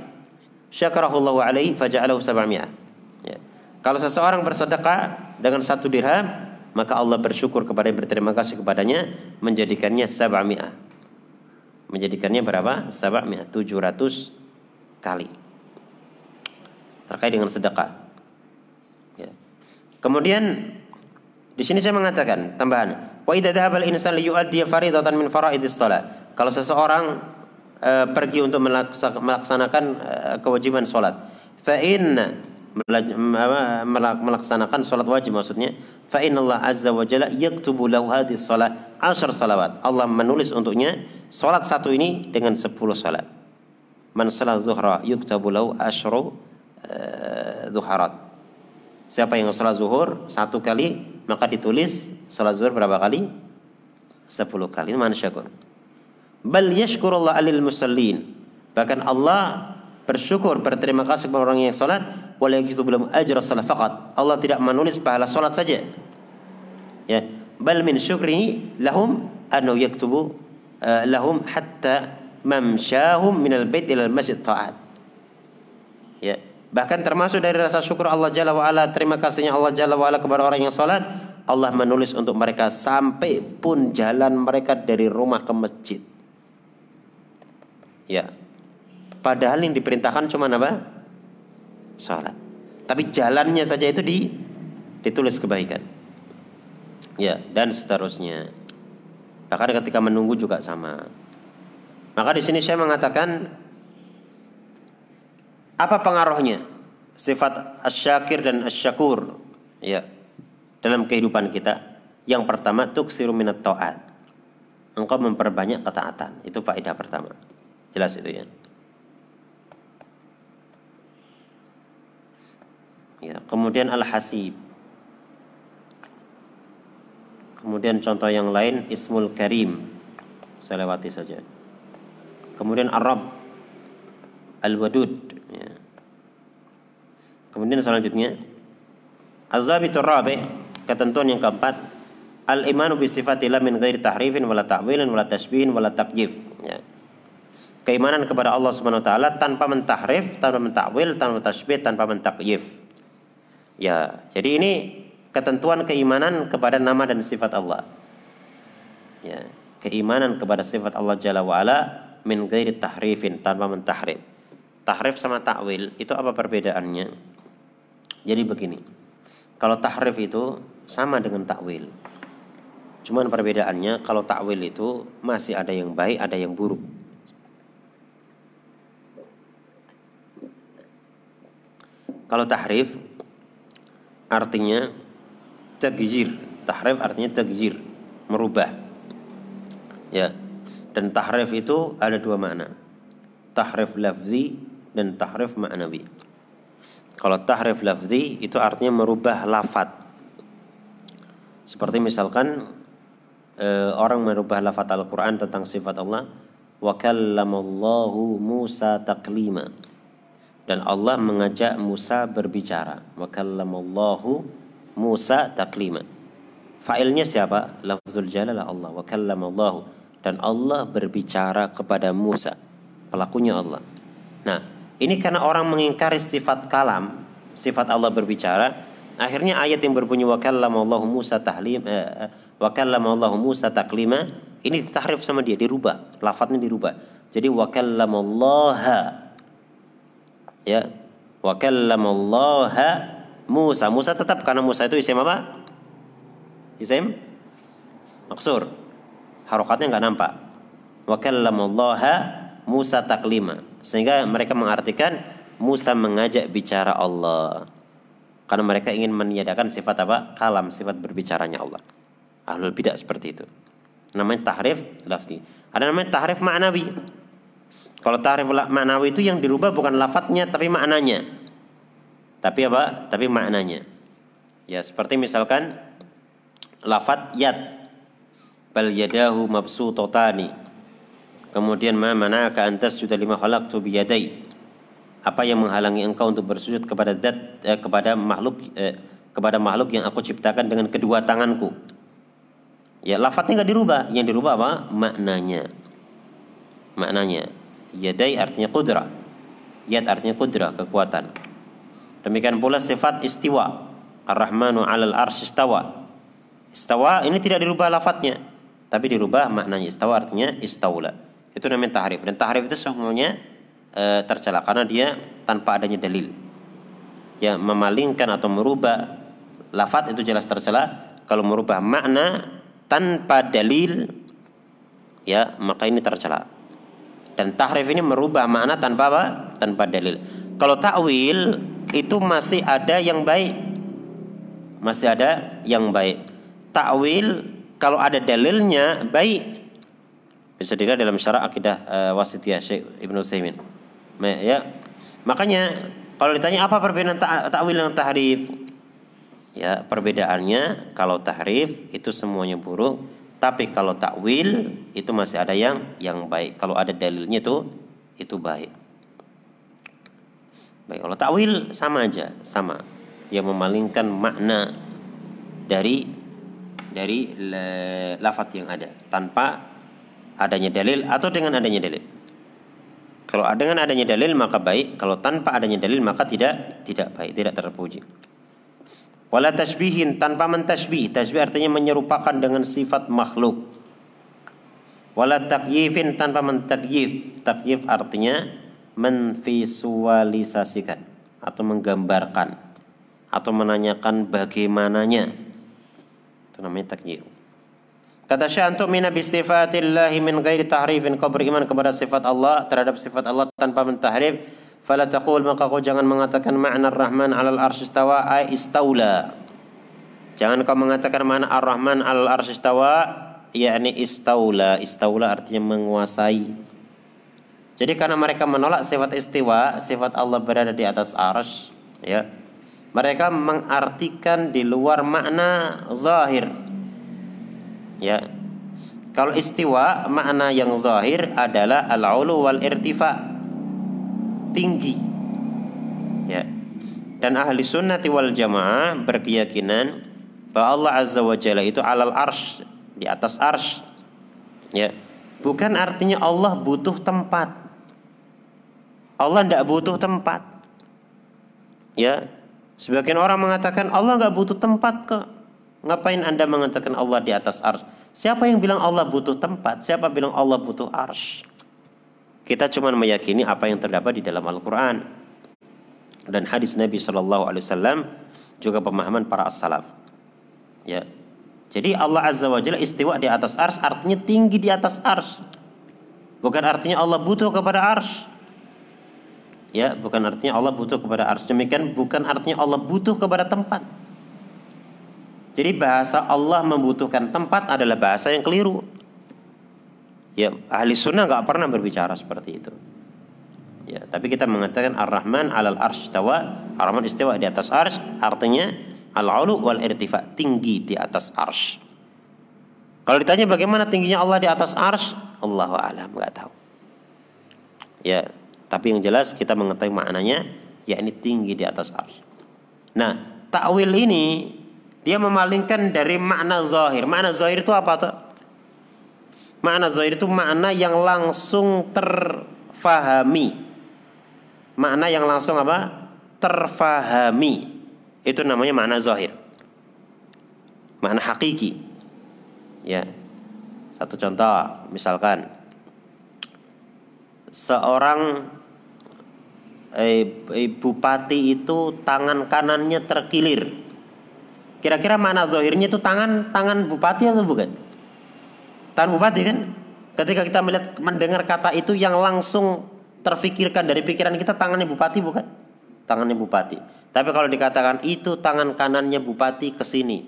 Speaker 1: syakarahu Allahu 'alaihi faja'alahu 700. Ya. Kalau seseorang bersedekah dengan satu dirham maka Allah bersyukur kepada yang berterima kasih kepadanya menjadikannya sab'ami'ah menjadikannya berapa? sab'ami'ah 700 kali terkait dengan sedekah ya. kemudian di sini saya mengatakan tambahan wa idza dhahaba al-insan li yu'addi faridatan min faraidis shalah kalau seseorang e, pergi untuk melaksanakan e, kewajiban salat fa melaksanakan salat wajib maksudnya fa Allah azza wa jalla yaktubu lahu hadhihi salat salawat. Allah menulis untuknya salat satu ini dengan 10 salat man salat zuhra yuktabu lahu ashru uh, zuharat. Siapa yang salat zuhur satu kali maka ditulis salat zuhur berapa kali 10 kali man syakur bal yashkurullah alil musallin bahkan Allah bersyukur berterima kasih kepada orang yang salat wala yajidu belum ajra salat faqat. Allah tidak menulis pahala salat saja. Ya, bal min syukrihi lahum annahu yaktubu uh, lahum hatta mamsyahum min al-bait ila al-masjid ta'at. Ya. Bahkan termasuk dari rasa syukur Allah Jalla wa'ala, terima kasihnya Allah Jalla wa'ala kepada orang yang sholat, Allah menulis untuk mereka sampai pun jalan mereka dari rumah ke masjid. Ya. Padahal yang diperintahkan cuma apa? Sholat. Tapi jalannya saja itu di, ditulis kebaikan. Ya, dan seterusnya. Bahkan ketika menunggu juga sama. Maka di sini saya mengatakan apa pengaruhnya? Sifat asyakir dan asyakur ya dalam kehidupan kita. Yang pertama tuksiru minat ta'at. Engkau memperbanyak ketaatan. Itu faedah pertama. Jelas itu ya. Ya, kemudian al-hasib. Kemudian contoh yang lain ismul karim. Saya lewati saja. Kemudian Arab al-wadud Ya. Kemudian selanjutnya Az-zabitur rabi' ketentuan yang keempat al-imanu bi sifatillah min ghairi tahrifin wala ta'wilin wala tashbihin wala takjif ya. Keimanan kepada Allah Subhanahu wa taala tanpa mentahrif, tanpa mentakwil, tanpa tasbih, tanpa mentakyif. Ya, jadi ini ketentuan keimanan kepada nama dan sifat Allah. Ya, keimanan kepada sifat Allah Jalla wa ala min ghairi tahrifin tanpa mentahrif. Tahrif sama takwil itu apa perbedaannya? Jadi begini. Kalau tahrif itu sama dengan takwil. Cuman perbedaannya kalau takwil itu masih ada yang baik, ada yang buruk. Kalau tahrif artinya tagjir. Tahrif artinya tagjir, merubah. Ya. Dan tahrif itu ada dua makna. Tahrif lafzi dan tahrif ma'nawi. Kalau tahrif lafzi itu artinya merubah lafat. Seperti misalkan e, orang merubah lafat Al-Qur'an tentang sifat Allah, wa kallamallahu Musa taklima. Dan Allah mengajak Musa berbicara. Wa kallamallahu Musa taklima. Fa'ilnya siapa? Lafzul jalalah Allah. Wa kallamallahu. Dan Allah berbicara kepada Musa. Pelakunya Allah. Nah, ini karena orang mengingkari sifat kalam, sifat Allah berbicara. Akhirnya ayat yang berbunyi wa kallamallahu Musa tahlim eh, eh wa kallamallahu Musa taklima ini ditahrif sama dia, dirubah, lafadznya dirubah. Jadi wa kallamallaha ya wa kallamallaha Musa. Musa tetap karena Musa itu isim apa? Isim maksur. Harokatnya nggak nampak. Wa kallamallaha Musa taklima. Sehingga mereka mengartikan Musa mengajak bicara Allah. Karena mereka ingin meniadakan sifat apa? Kalam, sifat berbicaranya Allah. Ahlul bidah seperti itu. Namanya tahrif lafzi. Ada namanya tahrif ma'nawi. Kalau tahrif ma'nawi itu yang dirubah bukan lafadznya tapi maknanya. Tapi apa? Tapi maknanya. Ya, seperti misalkan lafat yad bal yadahu mabsutotani Kemudian ma mana'aka antas sudah lima khalaqtu biyadai. Apa yang menghalangi engkau untuk bersujud kepada zat eh, kepada makhluk eh, kepada makhluk yang aku ciptakan dengan kedua tanganku. Ya, lafadznya nggak dirubah. Yang dirubah apa? Maknanya. Maknanya. Yadai artinya kudra. Yad artinya kudra, kekuatan. Demikian pula sifat istiwa. Ar-Rahmanu 'alal arsy istawa. Istawa ini tidak dirubah lafadznya, tapi dirubah maknanya. Istawa artinya istaula. Itu namanya tahrif. Dan tahrif itu semuanya e, tercela karena dia tanpa adanya dalil. Ya, memalingkan atau merubah lafat itu jelas tercela. Kalau merubah makna tanpa dalil ya, maka ini tercela. Dan tahrif ini merubah makna tanpa apa? Tanpa dalil. Kalau takwil itu masih ada yang baik. Masih ada yang baik. Takwil kalau ada dalilnya baik bisa dilihat dalam syarah akidah uh, wasitiyah Syekh Ibnu Utsaimin. Ya. Makanya kalau ditanya apa perbedaan takwil ta dan tahrif? Ya, perbedaannya kalau tahrif itu semuanya buruk, tapi kalau takwil itu masih ada yang yang baik. Kalau ada dalilnya itu itu baik. Baik, kalau takwil sama aja, sama. Yang memalingkan makna dari dari lafat yang ada tanpa adanya dalil atau dengan adanya dalil. Kalau dengan adanya dalil maka baik, kalau tanpa adanya dalil maka tidak tidak baik, tidak terpuji. Wala tasbihin tanpa mentasbih. Tasbih artinya menyerupakan dengan sifat makhluk. Wala takyifin tanpa mentakyif. Takyif artinya menvisualisasikan atau menggambarkan atau menanyakan bagaimananya. Itu namanya takyif. Kata Syekh untuk mina bi min ghairi tahrifin kau beriman kepada sifat Allah terhadap sifat Allah tanpa mentahrif fala taqul maka kau jangan mengatakan makna Ar-Rahman 'alal arsy istawa ay istaula. Jangan kau mengatakan makna Ar-Rahman 'alal arsy istawa yakni istaula. Istaula artinya menguasai. Jadi karena mereka menolak sifat istiwa, sifat Allah berada di atas arsy, ya. Mereka mengartikan di luar makna zahir Ya. Kalau istiwa makna yang zahir adalah al-ulu wal irtifa. Tinggi. Ya. Dan ahli sunnati wal jamaah berkeyakinan bahwa Allah Azza wa Jalla itu alal arsh, di atas arsh. Ya. Bukan artinya Allah butuh tempat. Allah tidak butuh tempat. Ya. Sebagian orang mengatakan Allah nggak butuh tempat kok. Ngapain Anda mengatakan Allah di atas ars? Siapa yang bilang Allah butuh tempat? Siapa bilang Allah butuh ars? Kita cuma meyakini apa yang terdapat di dalam Al-Quran dan hadis Nabi Shallallahu Alaihi Wasallam juga pemahaman para as-salaf. Ya, jadi Allah Azza wa Jalla istiwa di atas ars artinya tinggi di atas ars. Bukan artinya Allah butuh kepada ars. Ya, bukan artinya Allah butuh kepada ars. Demikian bukan artinya Allah butuh kepada tempat. Jadi bahasa Allah membutuhkan tempat adalah bahasa yang keliru. Ya, ahli sunnah nggak pernah berbicara seperti itu. Ya, tapi kita mengatakan Ar-Rahman alal arsh istawa, Ar-Rahman istawa di atas arsh, artinya al-ulu wal irtifa, tinggi di atas arsh. Kalau ditanya bagaimana tingginya Allah di atas arsh, Allahu a'lam, nggak tahu. Ya, tapi yang jelas kita mengetahui maknanya, ya ini tinggi di atas arsh. Nah, takwil ini dia memalingkan dari makna zahir. Makna zahir itu apa tuh? Makna zahir itu makna yang langsung terfahami. Makna yang langsung apa? Terfahami. Itu namanya makna zahir. Makna hakiki. Ya. Satu contoh, misalkan seorang eh, bupati itu tangan kanannya terkilir Kira-kira mana zahirnya itu tangan tangan bupati atau bukan? Tangan bupati kan? Ketika kita melihat mendengar kata itu yang langsung terfikirkan dari pikiran kita tangannya bupati bukan? Tangannya bupati. Tapi kalau dikatakan itu tangan kanannya bupati ke sini.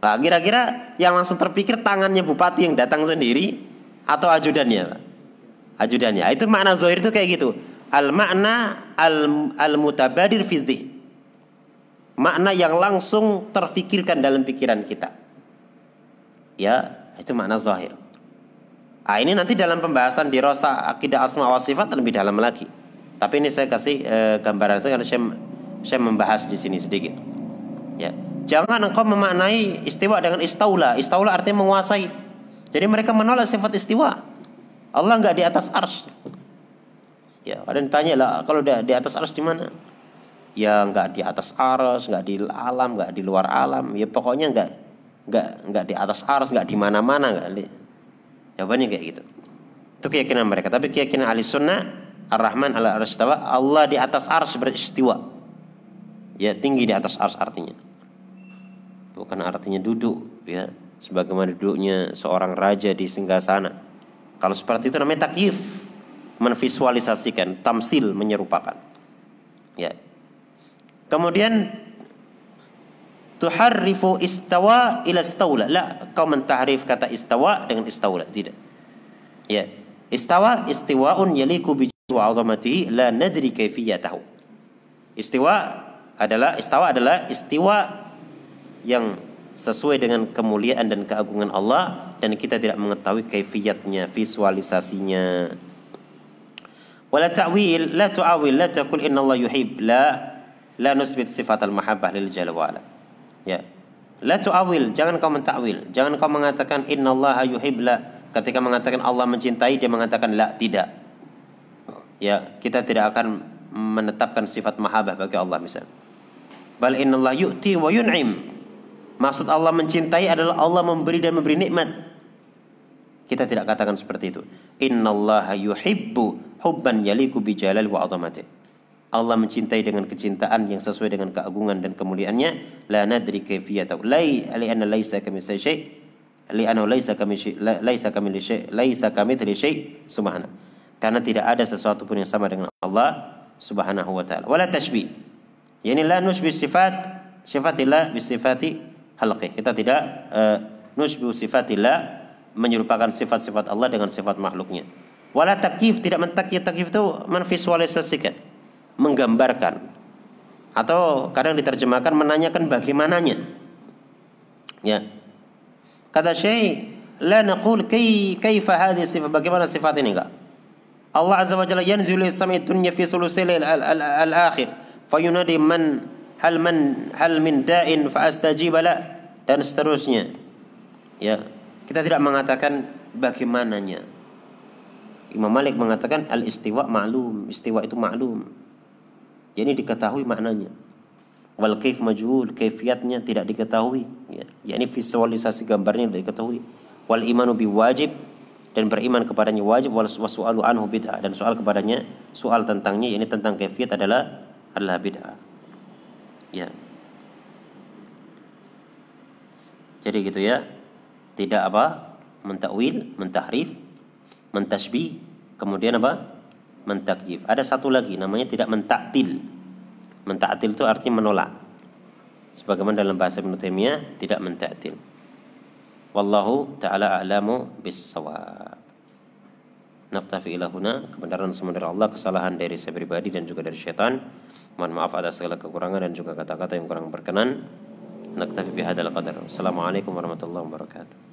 Speaker 1: Nah, kira-kira yang langsung terpikir tangannya bupati yang datang sendiri atau ajudannya, Ajudannya. Itu makna zahir itu kayak gitu. Al makna al al mutabadir fizik makna yang langsung terfikirkan dalam pikiran kita. Ya, itu makna zahir. Ah, ini nanti dalam pembahasan di Rosa Akidah Asma wa Sifat lebih dalam lagi. Tapi ini saya kasih eh, gambaran saya karena saya, saya membahas di sini sedikit. Ya. Jangan engkau memaknai istiwa dengan istaula. Istaula artinya menguasai. Jadi mereka menolak sifat istiwa. Allah nggak di atas ars. Ya, ada yang tanya lah kalau dia di atas ars di mana? Ya nggak di atas aras, nggak di alam, nggak di luar alam, ya pokoknya nggak nggak nggak di atas aras, nggak di mana-mana nggak. Jawabannya kayak gitu. Itu keyakinan mereka. Tapi keyakinan ahli sunnah, ar-Rahman ala istawa, Allah di atas ars beristiwa. Ya tinggi di atas ars artinya. Bukan artinya duduk, ya. Sebagaimana duduknya seorang raja di singgasana. Kalau seperti itu namanya takyif, menvisualisasikan, tamsil menyerupakan. Ya, Kemudian tuharrifu istawa ila istaula. La, kau mentahrif kata istawa dengan istaula. Tidak. Ya. Istawa istiwaun yaliku bi azamatihi la nadri kaifiyatahu. Istiwa adalah istawa adalah istiwa yang sesuai dengan kemuliaan dan keagungan Allah dan kita tidak mengetahui kaifiyatnya, visualisasinya. Wala ta'wil, la tu'awil, la taqul inna Allah yuhib, la la nusbit sifat al-mahabbah lil jalla wa'ala. Ya. La tu'awil, jangan kau mentakwil. Jangan kau mengatakan innallaha yuhibla. Ketika mengatakan Allah mencintai, dia mengatakan la, tidak. ya kita tidak akan menetapkan sifat mahabbah bagi Allah misalnya. Bal innallah yu'ti wa yun'im. Maksud Allah mencintai adalah Allah memberi dan memberi nikmat. Kita tidak katakan seperti itu. Innallaha yuhibbu hubban yaliku bi jalal wa azamati. Allah mencintai dengan kecintaan yang sesuai dengan keagungan dan kemuliaannya. La nadri kayfiyatahu. Lai li'anna laisa kamitsli syai' li'anna laisa kamitsli laisa kamitsli syai' laisa kamitsli syai' subhanahu. Karena tidak ada sesuatu pun yang sama dengan Allah subhanahu wa ta'ala. Wala tashbih. Yani la nushbi sifat sifatillah bi sifati halqih. Kita tidak uh, nushbi sifatillah menyerupakan sifat-sifat Allah dengan sifat makhluknya. Wala takyif tidak mentakyif takyif itu menvisualisasikan, menggambarkan. Atau kadang diterjemahkan menanyakan bagaimananya. Ya. Kata Syekh, la naqul kay kaifa hadhihi sifat bagaimana sifat ini enggak? Allah Azza wa Jalla yanzilu sami dunya fi sulusil al-akhir fayunadi man hal man hal min da'in fa astajib la dan seterusnya. Ya, kita tidak mengatakan bagaimananya. Imam Malik mengatakan al-istiwa ma'lum, istiwa itu ma'lum. Jadi diketahui maknanya. Wal kaif majhul, kaifiatnya tidak diketahui, ya. Yani visualisasi gambarnya tidak diketahui. Wal imanu biwajib dan beriman kepadanya wajib wal wasu'alu anhu bid'ah dan soal kepadanya soal tentangnya ini tentang kaifiat adalah adalah bid'ah. Ya. Jadi gitu ya tidak apa mentakwil, mentahrif, mentasbih, kemudian apa? Mentakyif. Ada satu lagi namanya tidak mentaktil. Mentaktil itu artinya menolak. Sebagaimana dalam bahasa Ibnu tidak mentaktil. Wallahu taala a'lamu bis-shawab. Naktafi ila huna kebenaran semua dari Allah, kesalahan dari saya pribadi dan juga dari syaitan. Mohon maaf atas segala kekurangan dan juga kata-kata yang kurang berkenan. Naktafi bihadzal qadar. Assalamualaikum warahmatullahi wabarakatuh.